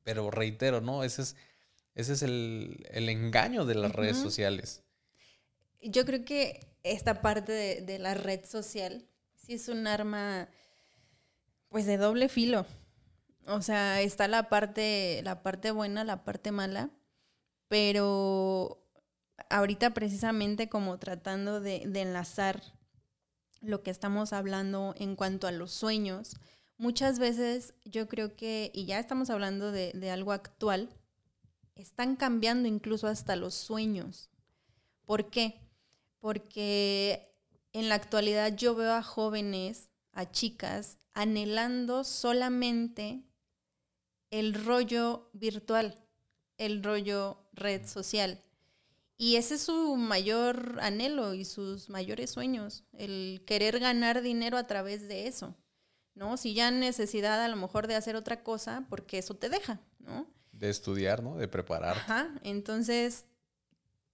pero reitero, ¿no? Ese es, ese es el, el engaño de las redes sociales. Yo creo que esta parte de, la red social sí es un arma, pues de doble filo. O sea, está la parte, la parte buena, la parte mala, pero ahorita precisamente como tratando de, enlazar lo que estamos hablando en cuanto a los sueños, muchas veces yo creo que, y ya estamos hablando de, algo actual, están cambiando incluso hasta los sueños. ¿Por qué? Porque en la actualidad yo veo a jóvenes, a chicas, anhelando solamente el rollo virtual, el rollo red social. Y ese es su mayor anhelo y sus mayores sueños, el querer ganar dinero a través de eso, ¿no? Si ya necesidad a lo mejor de hacer otra cosa, porque eso te deja, ¿no? De estudiar, ¿no? De preparar. Ajá, entonces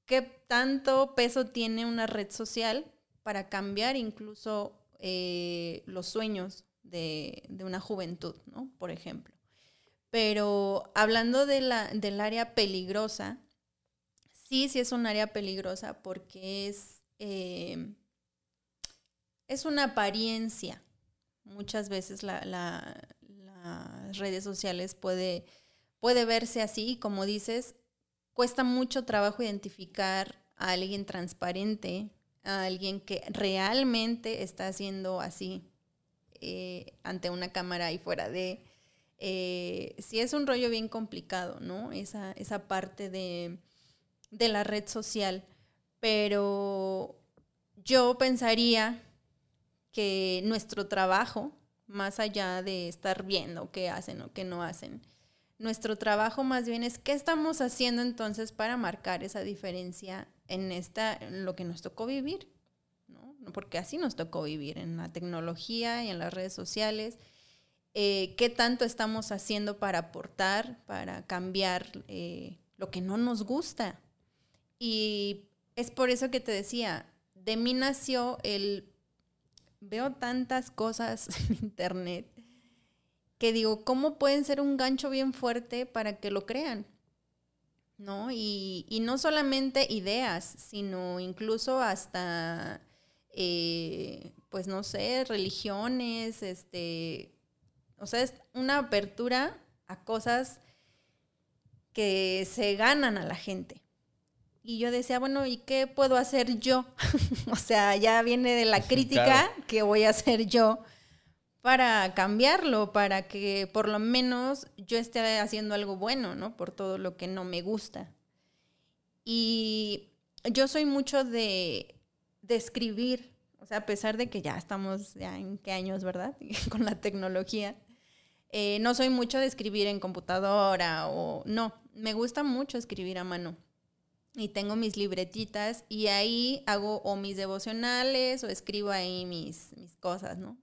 qué tanto peso tiene una red social para cambiar incluso eh, los sueños de, una juventud, ¿no? Por ejemplo. Pero hablando de la, del área peligrosa, sí, sí es un área peligrosa porque es, eh, es una apariencia. Muchas veces las redes sociales puede, puede verse así, como dices, cuesta mucho trabajo identificar a alguien transparente, a alguien que realmente está haciendo así eh, ante una cámara y fuera de... Eh, sí es un rollo bien complicado, ¿no? Esa, esa parte de, de la red social. Pero yo pensaría que nuestro trabajo, más allá de estar viendo qué hacen o qué no hacen, nuestro trabajo más bien es qué estamos haciendo entonces para marcar esa diferencia en esta, en lo que nos tocó vivir, ¿no? Porque así nos tocó vivir en la tecnología y en las redes sociales. Eh, ¿Qué tanto estamos haciendo para aportar, para cambiar eh, lo que no nos gusta? Y es por eso que te decía, de mí nació el... Veo tantas cosas en internet que digo, ¿cómo pueden ser un gancho bien fuerte para que lo crean? ¿No? Y, no solamente ideas, sino incluso hasta, eh, pues no sé, religiones, este, o sea, es una apertura a cosas que se ganan a la gente. Y yo decía, bueno, ¿y qué puedo hacer yo? o sea, ya viene de la crítica, ¿qué voy a hacer yo? Para cambiarlo, para que por lo menos yo esté haciendo algo bueno, ¿no? Por todo lo que no me gusta. Y yo soy mucho de, escribir, o sea, a pesar de que ya estamos ya en qué años, ¿verdad? Con la tecnología. Eh, no soy mucho de escribir en computadora o no, me gusta mucho escribir a mano. Y tengo mis libretitas y ahí hago o mis devocionales o escribo ahí mis, mis cosas, ¿no?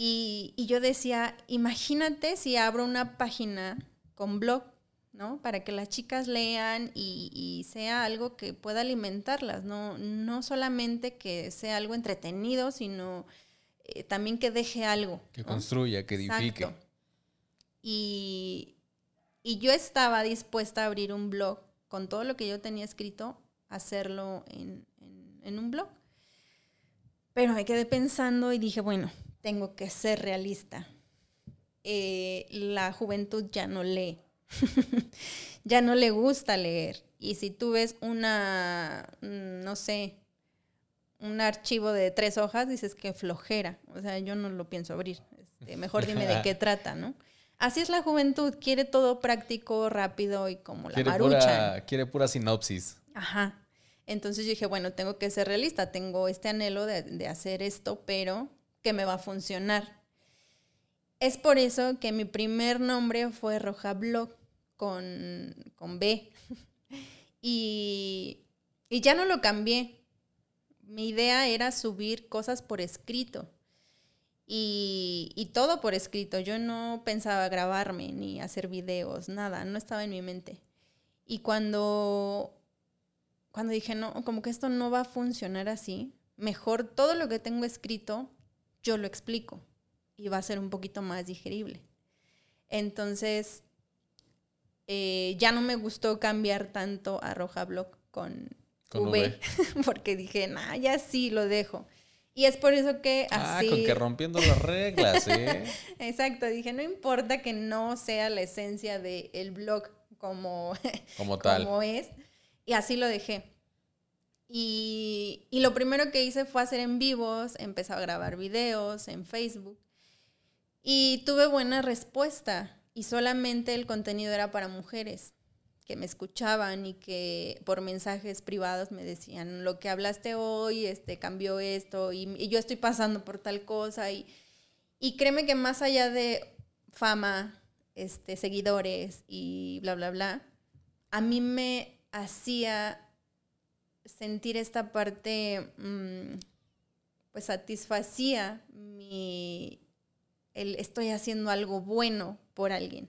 Y, yo decía, imagínate si abro una página con blog, ¿no? Para que las chicas lean y, sea algo que pueda alimentarlas, ¿no? No solamente que sea algo entretenido, sino eh, también que deje algo. Que construya, que edifique. Y, yo estaba dispuesta a abrir un blog con todo lo que yo tenía escrito, hacerlo en, en un blog. Pero me quedé pensando y dije, bueno, tengo que ser realista. Eh, la juventud ya no lee, ya no le gusta leer. Y si tú ves una, mm, no sé, un archivo de tres hojas, dices que flojera. O sea, yo no lo pienso abrir. Este, mejor dime de qué trata, ¿no? Así es la juventud, quiere todo práctico, rápido y como la Pura, quiere pura sinopsis. Ajá. Entonces yo dije, bueno, tengo que ser realista, tengo este anhelo de, de hacer esto, pero que me va a funcionar. Es por eso que mi primer nombre fue Roja Blog con, con B. y, y ya no lo cambié. Mi idea era subir cosas por escrito. Y, y, todo por escrito. Yo no pensaba grabarme ni hacer videos, nada, no estaba en mi mente. Y cuando, cuando dije, no, como que esto no va a funcionar así, mejor todo lo que tengo escrito yo lo explico y va a ser un poquito más digerible. Entonces, eh, ya no me gustó cambiar tanto a Roja Blog con, v, porque dije, nah, ya sí lo dejo. Y es por eso que así... Ah, con que rompiendo las reglas, ¿eh? Exacto, dije, no importa que no sea la esencia del blog como, como tal. Como es. Y así lo dejé. Y, lo primero que hice fue hacer en vivos, empecé a grabar videos en Facebook y tuve buena respuesta y solamente el contenido era para mujeres que me escuchaban y que por mensajes privados me decían lo que hablaste hoy, este cambió esto y, yo estoy pasando por tal cosa y, y créeme que más allá de fama, este, seguidores y bla, bla, bla, a mí me hacía sentir esta parte, mm, pues satisfacía mi, el estoy haciendo algo bueno por alguien.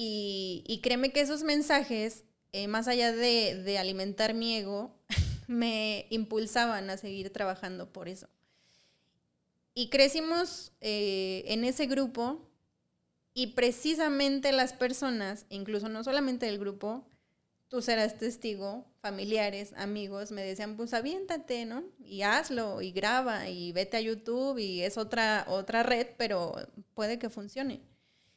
Y, créeme que esos mensajes, eh, más allá de, alimentar mi ego, me impulsaban a seguir trabajando por eso. Y crecimos eh, en ese grupo y precisamente las personas, incluso no solamente del grupo, tú serás testigo, familiares, amigos, me decían, pues aviéntate, ¿no? Y hazlo, y graba, y vete a YouTube, y es otra, otra red, pero puede que funcione.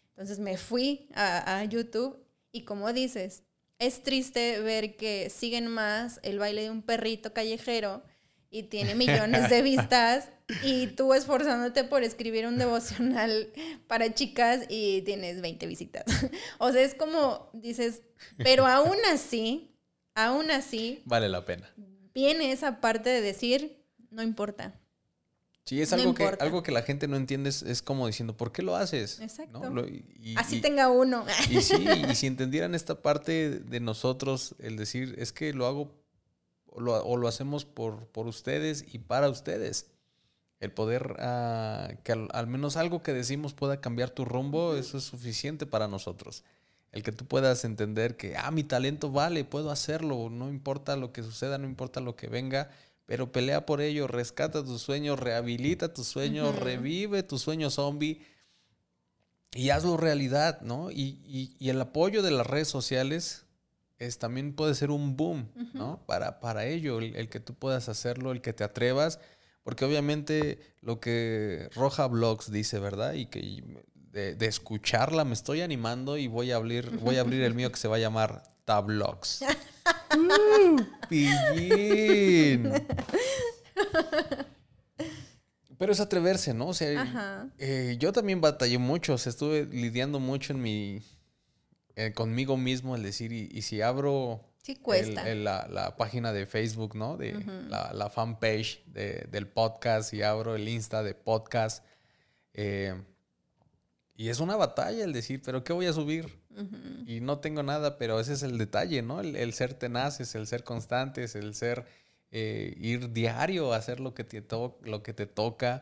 Entonces me fui a, a YouTube y como dices, es triste ver que siguen más el baile de un perrito callejero y tiene millones de vistas y tú esforzándote por escribir un devocional para chicas y tienes 20 visitas. O sea, es como dices, pero aún así, aún así... Vale la pena. Viene esa parte de decir, no importa. Sí, es algo, que, algo que la gente no entiende, es, como diciendo, ¿por qué lo haces? Exacto. Así tenga uno. Y sí, y si entendieran esta parte de nosotros, el decir, es que lo hago o lo, hacemos por, por, ustedes y para ustedes. El poder, ah, que al, menos algo que decimos pueda cambiar tu rumbo, eso es suficiente para nosotros. El que tú puedas entender que, ah, mi talento vale, puedo hacerlo, no importa lo que suceda, no importa lo que venga, pero pelea por ello, rescata tus sueños, rehabilita tus sueños, revive tu sueño zombie y hazlo realidad, ¿no? Y, y el apoyo de las redes sociales también puede ser un boom, ¿no? Para, para ello, el, que tú puedas hacerlo, el que te atrevas, porque obviamente lo que Roja Blogs dice, ¿verdad? Y que de, escucharla me estoy animando y voy a abrir, voy a abrir el mío que se va a llamar Tablogs. ¡Uh! ¡Pillín! Pero es atreverse, ¿no? O sea, eh, yo también batallé mucho, o sea, estuve lidiando mucho en mi, eh, conmigo mismo el decir, y, si abro la, página de Facebook, ¿no? De la, fanpage del podcast y abro el Insta de podcast. Eh, y es una batalla el decir, pero ¿qué voy a subir? Y no tengo nada, pero ese es el detalle, ¿no? El, ser tenaces, el ser constantes, el ser eh, ir diario a hacer lo que te, lo que te toca.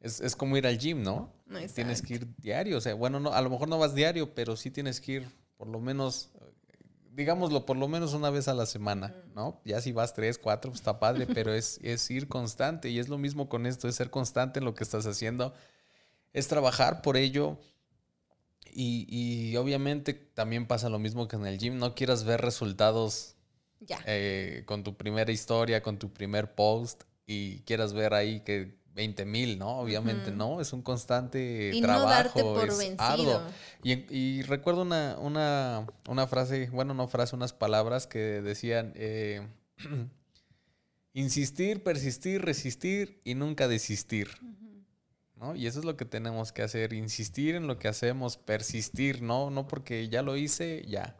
Es, como ir al gym, ¿no? Tienes que ir diario. O sea, bueno, no, a lo mejor no vas diario, pero sí tienes que ir por lo menos, digámoslo, por lo menos una vez a la semana, ¿no? Ya si vas tres, cuatro, pues está padre, pero es, es ir constante. Y es lo mismo con esto, es ser constante en lo que estás haciendo. Es trabajar por ello. Y, y obviamente también pasa lo mismo que en el gym. No quieras ver resultados eh, con tu primera historia, con tu primer post y quieras ver ahí que 20 mil, ¿no? Obviamente no, es un constante y trabajo, no darte por es vencido. Y, recuerdo una, una, una, frase, bueno, no frase, unas palabras que decían, eh, insistir, persistir, resistir y nunca desistir. ¿No? Y eso es lo que tenemos que hacer, insistir en lo que hacemos, persistir, ¿no? No porque ya lo hice, ya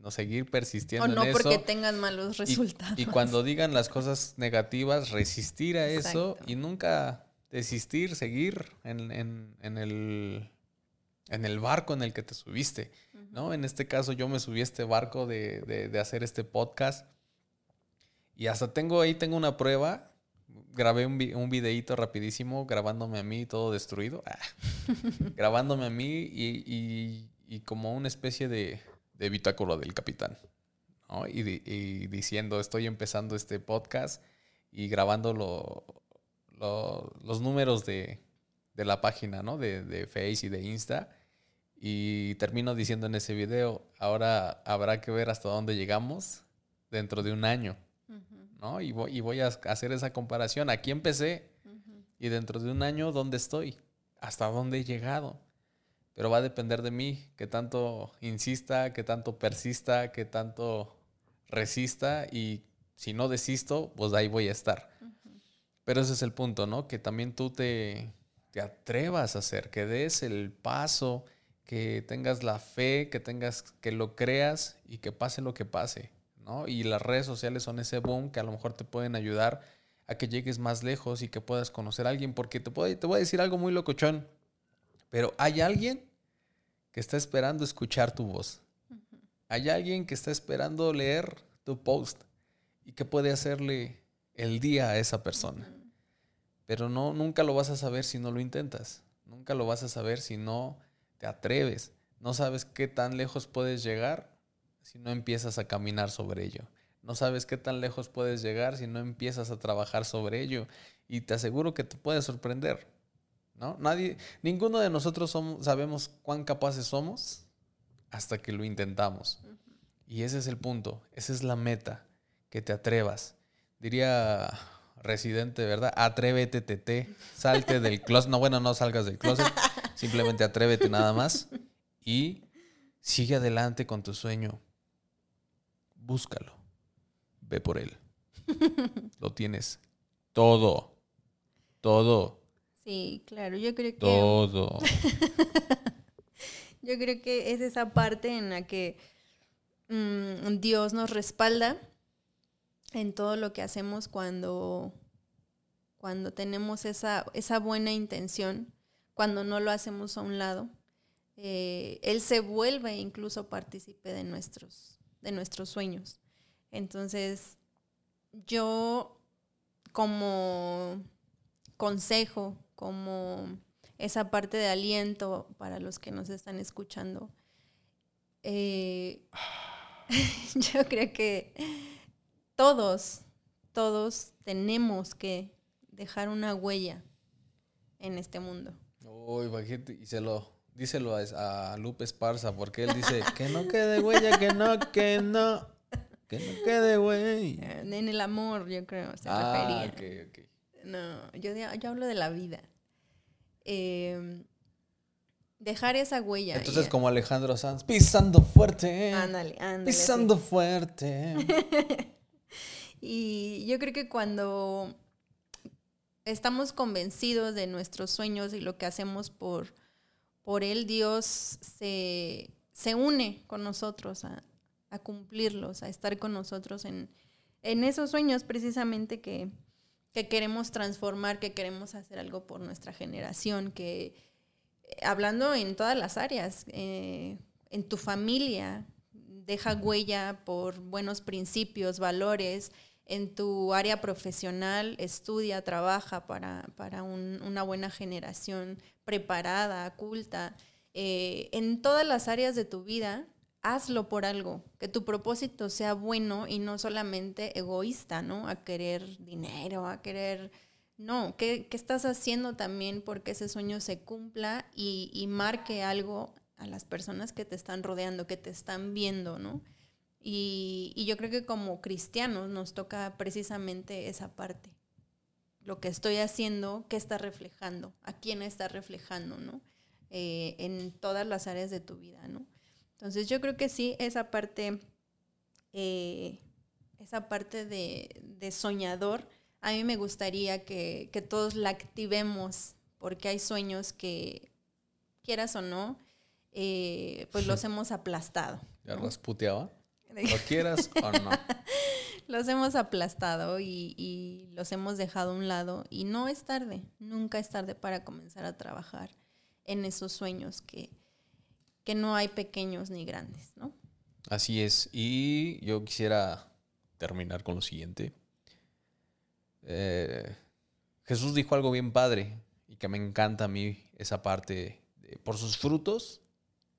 no seguir persistiendo o no porque tengan malos resultados. Y, cuando digan las cosas negativas, resistir a eso y nunca desistir, seguir en, el, en el barco en el que te subiste, ¿no? En este caso yo me subí a este barco de, hacer este podcast y hasta tengo ahí, tengo una prueba, grabé un, un videíto rapidísimo grabándome a mí todo destruido, ah, grabándome a mí y como una especie de de bitácora del capitán. Y, diciendo, estoy empezando este podcast y grabando los números de, la página, ¿no? De, de, Face y de Insta. Y termino diciendo en ese video, ahora habrá que ver hasta dónde llegamos dentro de un año. ¿No? Y voy, a hacer esa comparación. Aquí empecé y dentro de un año, ¿dónde estoy? ¿Hasta dónde he llegado? pero va a depender de mí, que tanto insista, que tanto persista, que tanto resista y si no desisto, pues ahí voy a estar. Pero ese es el punto, ¿no? Que también tú te, te atrevas a hacer, que des el paso, que tengas la fe, que tengas, que lo creas y que pase lo que pase, ¿no? Y las redes sociales son ese boom que a lo mejor te pueden ayudar a que llegues más lejos y que puedas conocer a alguien, porque te, te voy a decir algo muy locochón, pero hay alguien que está esperando escuchar tu voz. Hay alguien que está esperando leer tu post y que puede hacerle el día a esa persona. Pero no, nunca lo vas a saber si no lo intentas. Nunca lo vas a saber si no te atreves. No sabes qué tan lejos puedes llegar si no empiezas a caminar sobre ello. No sabes qué tan lejos puedes llegar si no empiezas a trabajar sobre ello. y te aseguro que te puede sorprender. ¿No? Nadie, ninguno de nosotros sabemos cuán capaces somos hasta que lo intentamos. Y ese es el punto, esa es la meta, que te atrevas. Diría Residente, ¿verdad? Atrévete, tete, salte del closet. No, bueno, no salgas del closet, simplemente atrévete nada más y sigue adelante con tu sueño. Búscalo, ve por él. Lo tienes todo, todo. Sí, claro, yo creo que... Todo. yo creo que es esa parte en la que mm, Dios nos respalda en todo lo que hacemos cuando, cuando tenemos esa, esa buena intención, cuando no lo hacemos a un lado. Eh, él se vuelve incluso partícipe de nuestros, de nuestros sueños. Entonces, yo como consejo, como esa parte de aliento para los que nos están escuchando, eh, yo creo que todos, todos tenemos que dejar una huella en este mundo. Uy, y se lo, díselo a, a Lupe Esparza, porque él dice que no quede huella, que no, que no. Que no quede, güey. Eh, en el amor, yo creo, se ah, refería. No, yo, yo hablo de la vida. Em, dejar esa huella. Entonces, como Alejandro Sanz, pisando fuerte. Ándale, ándale. Pisando fuerte. y yo creo que cuando estamos convencidos de nuestros sueños y lo que hacemos por, por él, Dios se, se une con nosotros a, a cumplirlos, a estar con nosotros en, esos sueños precisamente que, queremos transformar, que queremos hacer algo por nuestra generación, que eh, hablando en todas las áreas, eh, en tu familia, deja huella por buenos principios, valores, en tu área profesional, estudia, trabaja para, una buena generación preparada, culta. Eh, en todas las áreas de tu vida, hazlo por algo, que tu propósito sea bueno y no solamente egoísta, ¿no? A querer dinero, a querer... No, ¿qué, estás haciendo también porque ese sueño se cumpla y, marque algo a las personas que te están rodeando, que te están viendo, ¿no? Y, yo creo que como cristianos nos toca precisamente esa parte. Lo que estoy haciendo, ¿qué está reflejando? ¿A quién está reflejando, no? Eh, en todas las áreas de tu vida, ¿no? Entonces yo creo que sí, esa parte, eh, esa parte de, soñador, a mí me gustaría que, todos la activemos, porque hay sueños que, quieras o no, eh, pues los hemos aplastado. ¿Ya los puteaba? ¿Lo quieras o no? los hemos aplastado y, los hemos dejado a un lado y no es tarde, nunca es tarde para comenzar a trabajar en esos sueños que, que no hay pequeños ni grandes, ¿no? Así es. Y yo quisiera terminar con lo siguiente. Eh, Jesús dijo algo bien padre y que me encanta a mí esa parte. por sus frutos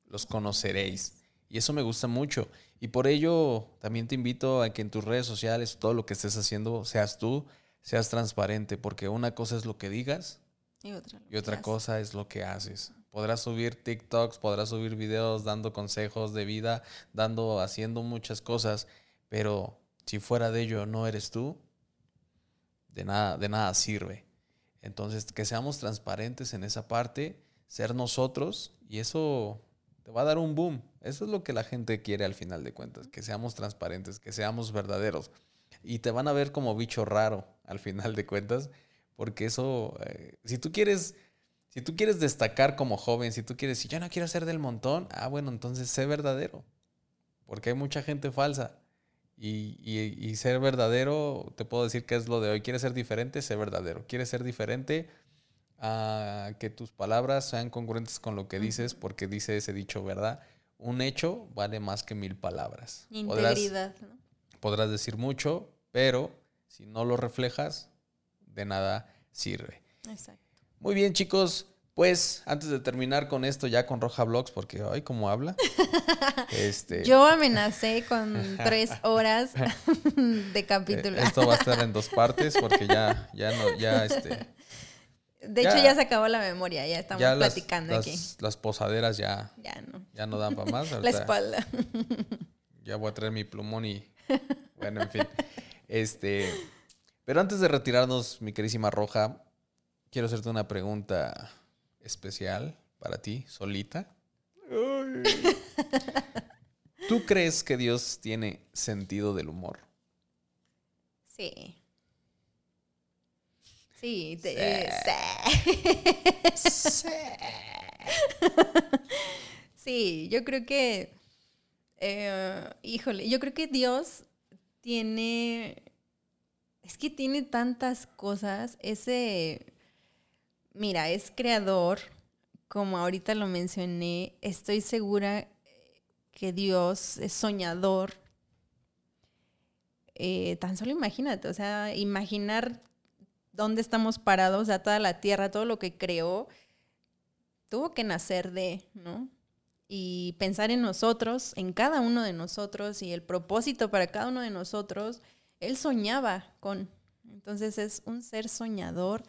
los conoceréis. Y eso me gusta mucho. Y por ello también te invito a que en tus redes sociales, todo lo que estés haciendo, seas tú, seas transparente, porque una cosa es lo que digas y otra, y otra cosa es lo que haces. Podrás subir TikToks, podrás subir videos dando consejos de vida, dando, haciendo muchas cosas, pero si fuera de ello no eres tú, de nada, de nada sirve. Entonces, que seamos transparentes en esa parte, ser nosotros, y eso te va a dar un boom. Eso es lo que la gente quiere al final de cuentas, que seamos transparentes, que seamos verdaderos. Y te van a ver como bicho raro al final de cuentas, porque eso, eh, si tú quieres si tú quieres destacar como joven, si tú quieres decir, yo no quiero ser del montón, ah, bueno, entonces sé verdadero. Porque hay mucha gente falsa. Y, ser verdadero, te puedo decir que es lo de hoy. ¿Quieres ser diferente? Sé verdadero. ¿Quieres ser diferente? A que tus palabras sean congruentes con lo que dices, porque dice ese dicho, ¿verdad? Un hecho vale más que mil palabras. Integridad. Podrás, podrás decir mucho, pero si no lo reflejas, de nada sirve. Exacto. Muy bien, chicos. Pues antes de terminar con esto ya con Roja Blogs, porque ay, cómo habla. este... Yo amenacé con tres horas de capítulo. Esto va a estar en dos partes porque ya, ya no, ya este. De hecho, ya se acabó la memoria, ya estamos platicando las, aquí. Las posaderas ya, ya, no. ya no dan para más. la espalda. Ya voy a traer mi plumón y. Bueno, en fin. Este. Pero antes de retirarnos, mi querísima Roja, quiero hacerte una pregunta especial para ti, solita. ¿Tú crees que Dios tiene sentido del humor? Sí. Sí, sí. sí. yo creo que, eh, híjole, yo creo que Dios tiene, es que tiene tantas cosas, ese mira, es creador, como ahorita lo mencioné, estoy segura que Dios es soñador. Eh, tan solo imagínate, o sea, imaginar dónde estamos parados, sea, toda la tierra, todo lo que creó, tuvo que nacer de, ¿no? Y pensar en nosotros, en cada uno de nosotros y el propósito para cada uno de nosotros, él soñaba con. Entonces es un ser soñador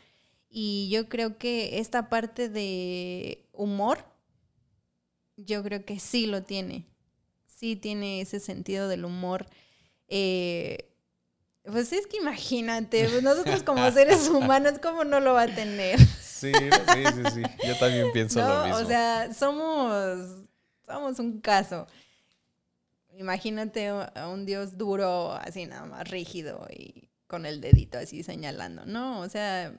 y yo creo que esta parte de humor, yo creo que sí lo tiene. Sí tiene ese sentido del humor. Eh, pues es que imagínate, pues nosotros como seres humanos, ¿cómo no lo va a tener? Sí, sí, sí, sí. Yo también pienso lo mismo. O sea, somos, somos un caso. Imagínate a un Dios duro, así nada más rígido y con el dedito así señalando. No, o sea,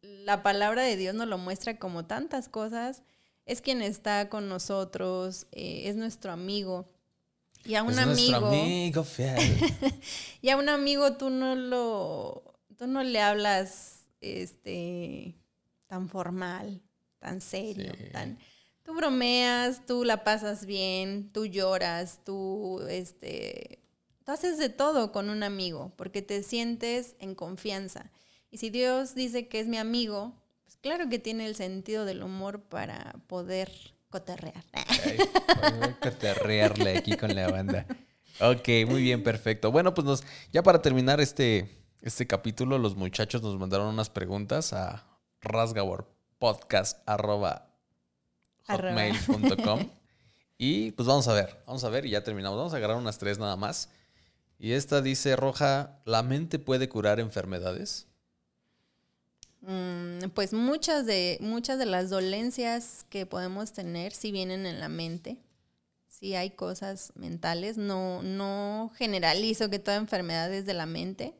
la palabra de Dios nos lo muestra como tantas cosas. Es quien está con nosotros, eh, es nuestro amigo. Y a un amigo. amigo fiel. y a un amigo tú no lo. Tú no le hablas este tan formal, tan serio, tan. Tú bromeas, tú la pasas bien, tú lloras, tú este. Tú haces de todo con un amigo, porque te sientes en confianza. Y si Dios dice que es mi amigo, pues claro que tiene el sentido del humor para poder coterrear. coterrearle aquí con la banda. Ok, muy bien, perfecto. Bueno, pues nos, ya para terminar este, este capítulo, los muchachos nos mandaron unas preguntas a rasgaborpodcast.hotmail.com y pues vamos a ver, vamos a ver y ya terminamos. Vamos a agarrar unas tres nada más. Y esta dice, Roja, ¿la mente puede curar enfermedades? Mm, pues muchas de, muchas de las dolencias que podemos tener si vienen en la mente. Si hay cosas mentales. No, no generalizo que toda enfermedad es de la mente,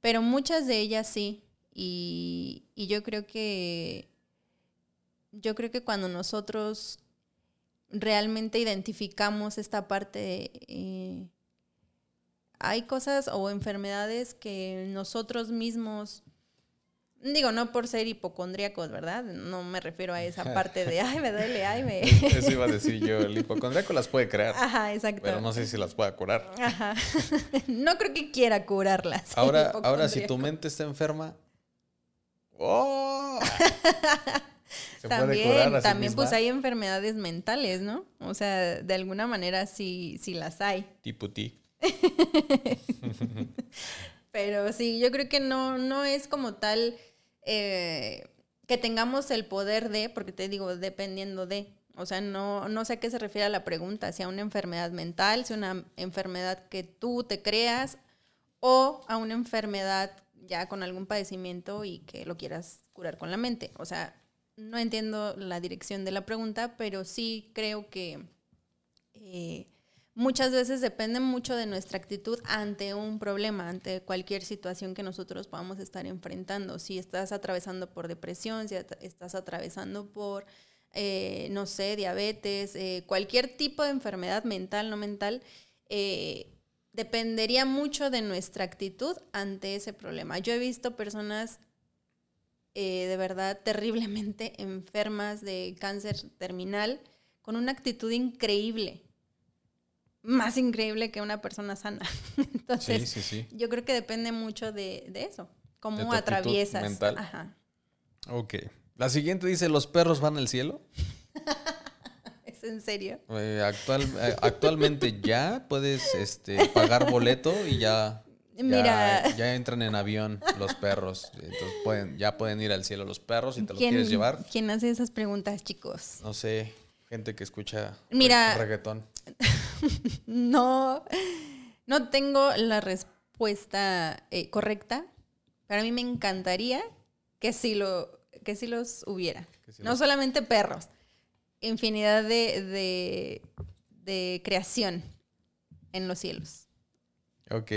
pero muchas de ellas sí. Y, yo creo que yo creo que cuando nosotros realmente identificamos esta parte, eh, hay cosas o enfermedades que nosotros mismos Digo, no por ser hipocondríacos, ¿verdad? No me refiero a esa parte de, ay, me duele, ay, me... Eso iba a decir yo, el hipocondríaco las puede crear. Ajá, exacto. Pero no sé si las pueda curar. Ajá. No creo que quiera curarlas. Ahora, ahora si tu mente está enferma... ¡Oh! ¿Se también, puede curar también pues hay enfermedades mentales, ¿no? O sea, de alguna manera sí, sí las hay. Tipo ti. Pero sí, yo creo que no, no es como tal eh, que tengamos el poder de, porque te digo, dependiendo de. O sea, no, no sé a qué se refiere a la pregunta, si a una enfermedad mental, si a una enfermedad que tú te creas o a una enfermedad ya con algún padecimiento y que lo quieras curar con la mente. O sea, no entiendo la dirección de la pregunta, pero sí creo que eh, muchas veces depende mucho de nuestra actitud ante un problema, ante cualquier situación que nosotros podamos estar enfrentando. Si estás atravesando por depresión, si estás atravesando por, eh, no sé, diabetes, eh, cualquier tipo de enfermedad mental, no mental, eh, dependería mucho de nuestra actitud ante ese problema. Yo he visto personas de verdad terriblemente enfermas de cáncer terminal con una actitud increíble más increíble que una persona sana. Entonces, yo creo que depende mucho de, eso, cómo atraviesas. Mental. Ajá. Ok, La siguiente dice, ¿los perros van al cielo? ¿Es en serio? Eh, actual, eh, actualmente ya puedes este, pagar boleto y ya, ya, Mira. ya entran en avión los perros. Entonces pueden, ya pueden ir al cielo los perros si te los ¿Quién, quieres llevar. ¿Quién hace esas preguntas, chicos? No sé, gente que escucha Mira. re- reggaetón. No, no tengo la respuesta eh, correcta, pero a mí me encantaría que sí, lo, que sí los hubiera. Sí no los- solamente perros, infinidad de, de, de creación en los cielos. Ok.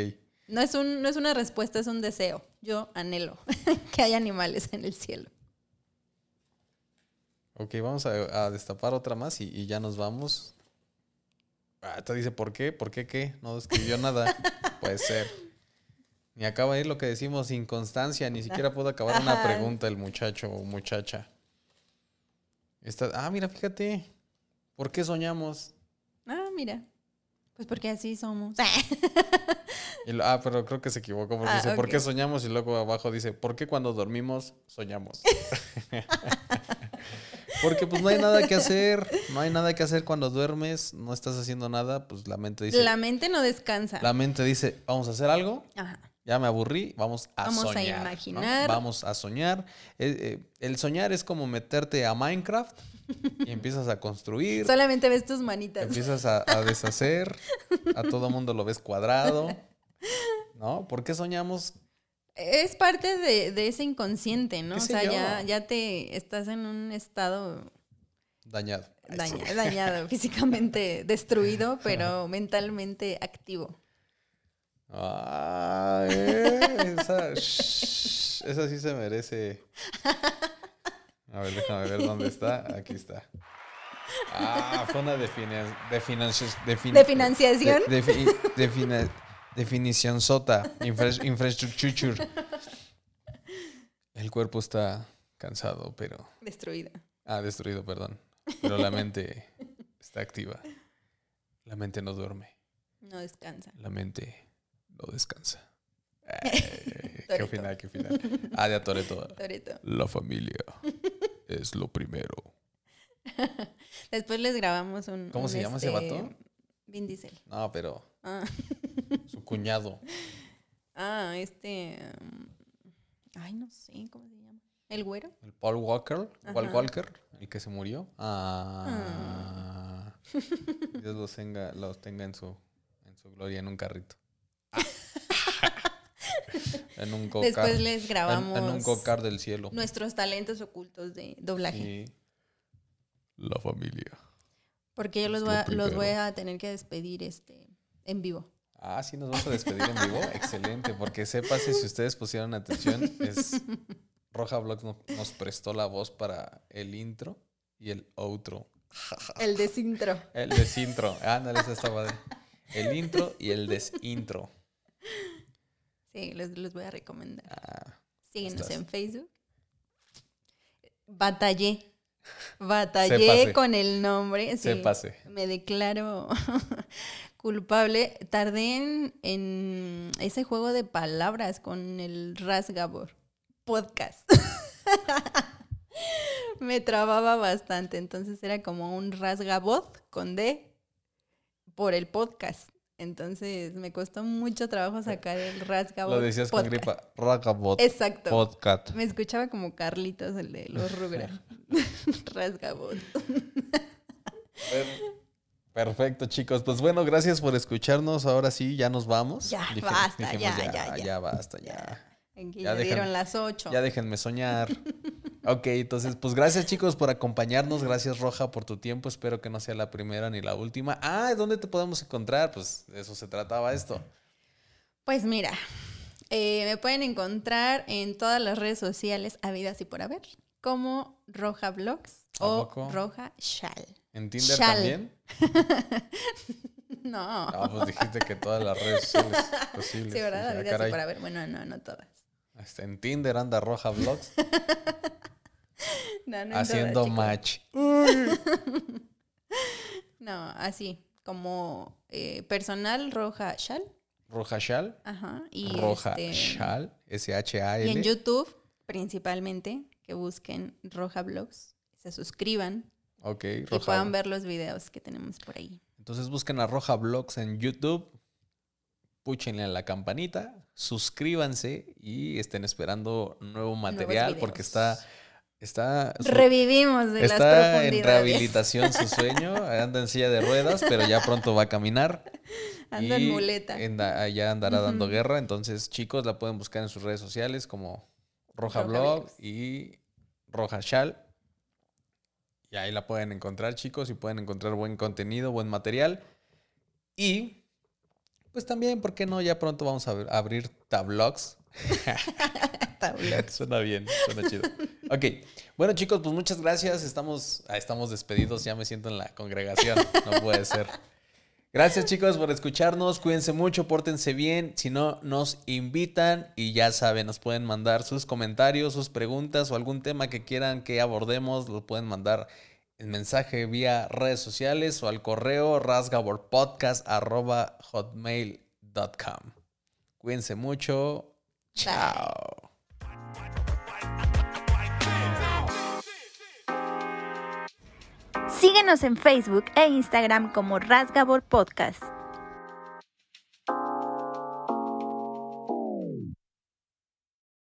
No es, un, no es una respuesta, es un deseo. Yo anhelo que haya animales en el cielo. Ok, vamos a, a destapar otra más y, y ya nos vamos. Ah, te dice, ¿por qué? ¿Por qué qué? No escribió nada. Puede ser. Ni acaba de ir lo que decimos, sin constancia. Ni siquiera pudo acabar una pregunta el muchacho o muchacha. Esta- ah, mira, fíjate. ¿Por qué soñamos? Ah, mira. Pues porque así somos. Y lo- ah, pero creo que se equivocó porque Ah, dice, ¿por qué soñamos? Y luego abajo dice, ¿por qué cuando dormimos soñamos? porque pues no hay nada que hacer, no hay nada que hacer cuando duermes, no estás haciendo nada, pues la mente dice, La mente no descansa. la mente dice, vamos a hacer algo, Ajá. ya me aburrí, vamos a Vamos a soñar. ¿no? imaginar. Vamos a soñar. Eh, eh, el soñar es como meterte a Minecraft y empiezas a construir. Solamente ves tus manitas. Empiezas a, a deshacer, a todo mundo lo ves cuadrado, ¿no? ¿Por qué soñamos? Es parte de, de ese inconsciente, ¿no? ¿Qué O sea, yo? ya, ya te estás en un estado Dañado. Dañado, físicamente destruido, pero mentalmente activo. Ah, eh, esa, shh, esa sí se merece. A ver, déjame ver dónde está. Aquí está. Ah, fue una ¿De financiación? de- defi- defina- definición sota. Infra- infrastructure. El cuerpo está cansado, pero. Destruida. Ah, destruido, perdón. Pero la mente está activa. La mente no duerme. No descansa. La mente no descansa. Ay, ¿Qué final, qué final? Ah, de Toreto. Toretto. La familia es lo primero. Después les grabamos un. ¿Cómo un, se llama ese este, vato? Vin Diesel. No, pero Ah, su cuñado. ah, este. um, ay, no sé cómo se llama. ¿El güero? El Paul Walker. Paul. Walker, el que se murió. Ah. Dios los tenga, los tenga en su, en su gloria en un carrito. en un cocar. Después les en, grabamos. en un cocar del cielo. nuestros talentos ocultos de doblaje. Sí. La familia. Porque yo los voy, a, los voy a tener que despedir este en vivo. Ah, sí, nos vamos a despedir en vivo. Excelente, porque sépase, si ustedes pusieron atención, es Roja no- nos prestó la voz para el intro y el outro. El desintro. El desintro. Ándale, esa está padre. El intro y el desintro. Sí, los, los voy a recomendar. Ah, Síguenos estás. en Facebook. Batallé. Batallé con el nombre. sí. Sépase. Me declaro culpable. Tardé en, en ese juego de palabras con el Rasgabor podcast. Me trababa bastante, entonces era como un Rasgabot con D por el podcast. Entonces me costó mucho trabajo sacar el Rasgabot. lo decías con podcast. gripa. Ragabot. Exacto. Podcast. Me escuchaba como Carlitos, el de los Rugrats. Rasgabot. Per- Perfecto, chicos. Pues bueno, gracias por escucharnos. Ahora sí, ya nos vamos. Ya, basta, ya, ya, ya. basta, ya. Aquí Ya ya, dieron las ocho. Ya déjenme soñar. Ok, entonces, pues gracias chicos por acompañarnos. Gracias Roja por tu tiempo. Espero que no sea la primera ni la última. Ah, ¿dónde te podemos encontrar? Pues de eso se trataba esto. Pues mira, eh, me pueden encontrar en todas las redes sociales habidas y por haber, como Roja Vlogs ¿A o? Roja Shal. ¿En Tinder Shal. también? No. No, pues dijiste que todas las redes sociales posibles. sí, ¿verdad? Dije, ah, caray. por haber. Bueno, no, no todas. Hasta en Tinder anda Roja Vlogs No, no en haciendo todas, match. No, así, como eh, personal Roja Shal. Roja Shal. Ajá. Y Roja este, Shal. Y en S-H-A-L. YouTube, principalmente, que busquen Roja Blogs, se suscriban Ok, y Roja. puedan ver los videos que tenemos por ahí. Entonces busquen a Roja Blogs en YouTube, púchenle a la campanita, suscríbanse y estén esperando nuevo material porque está, está, su- Revivimos de las está en profundidades. rehabilitación su sueño, anda en silla de ruedas, pero ya pronto va a caminar. Anda en muleta. ya andará dando guerra. Entonces, chicos, la pueden buscar en sus redes sociales como Roja Roja Blog y Roja Shal. Y ahí la pueden encontrar, chicos, y pueden encontrar buen contenido, buen material. Y, pues también, ¿por qué no? Ya pronto vamos a ab- abrir tablogs. Tablogs. suena bien, suena chido. Ok, bueno chicos, pues muchas gracias. Estamos, estamos despedidos, ya me siento en la congregación, no puede ser. Gracias chicos por escucharnos, cuídense mucho, pórtense bien. Si no, nos invitan y ya saben, nos pueden mandar sus comentarios, sus preguntas o algún tema que quieran que abordemos, lo pueden mandar en mensaje vía redes sociales o al correo rasgaborpodcast.hotmail.com. Cuídense mucho. Chao. Síguenos en Facebook e Instagram como Rasgabor Podcast.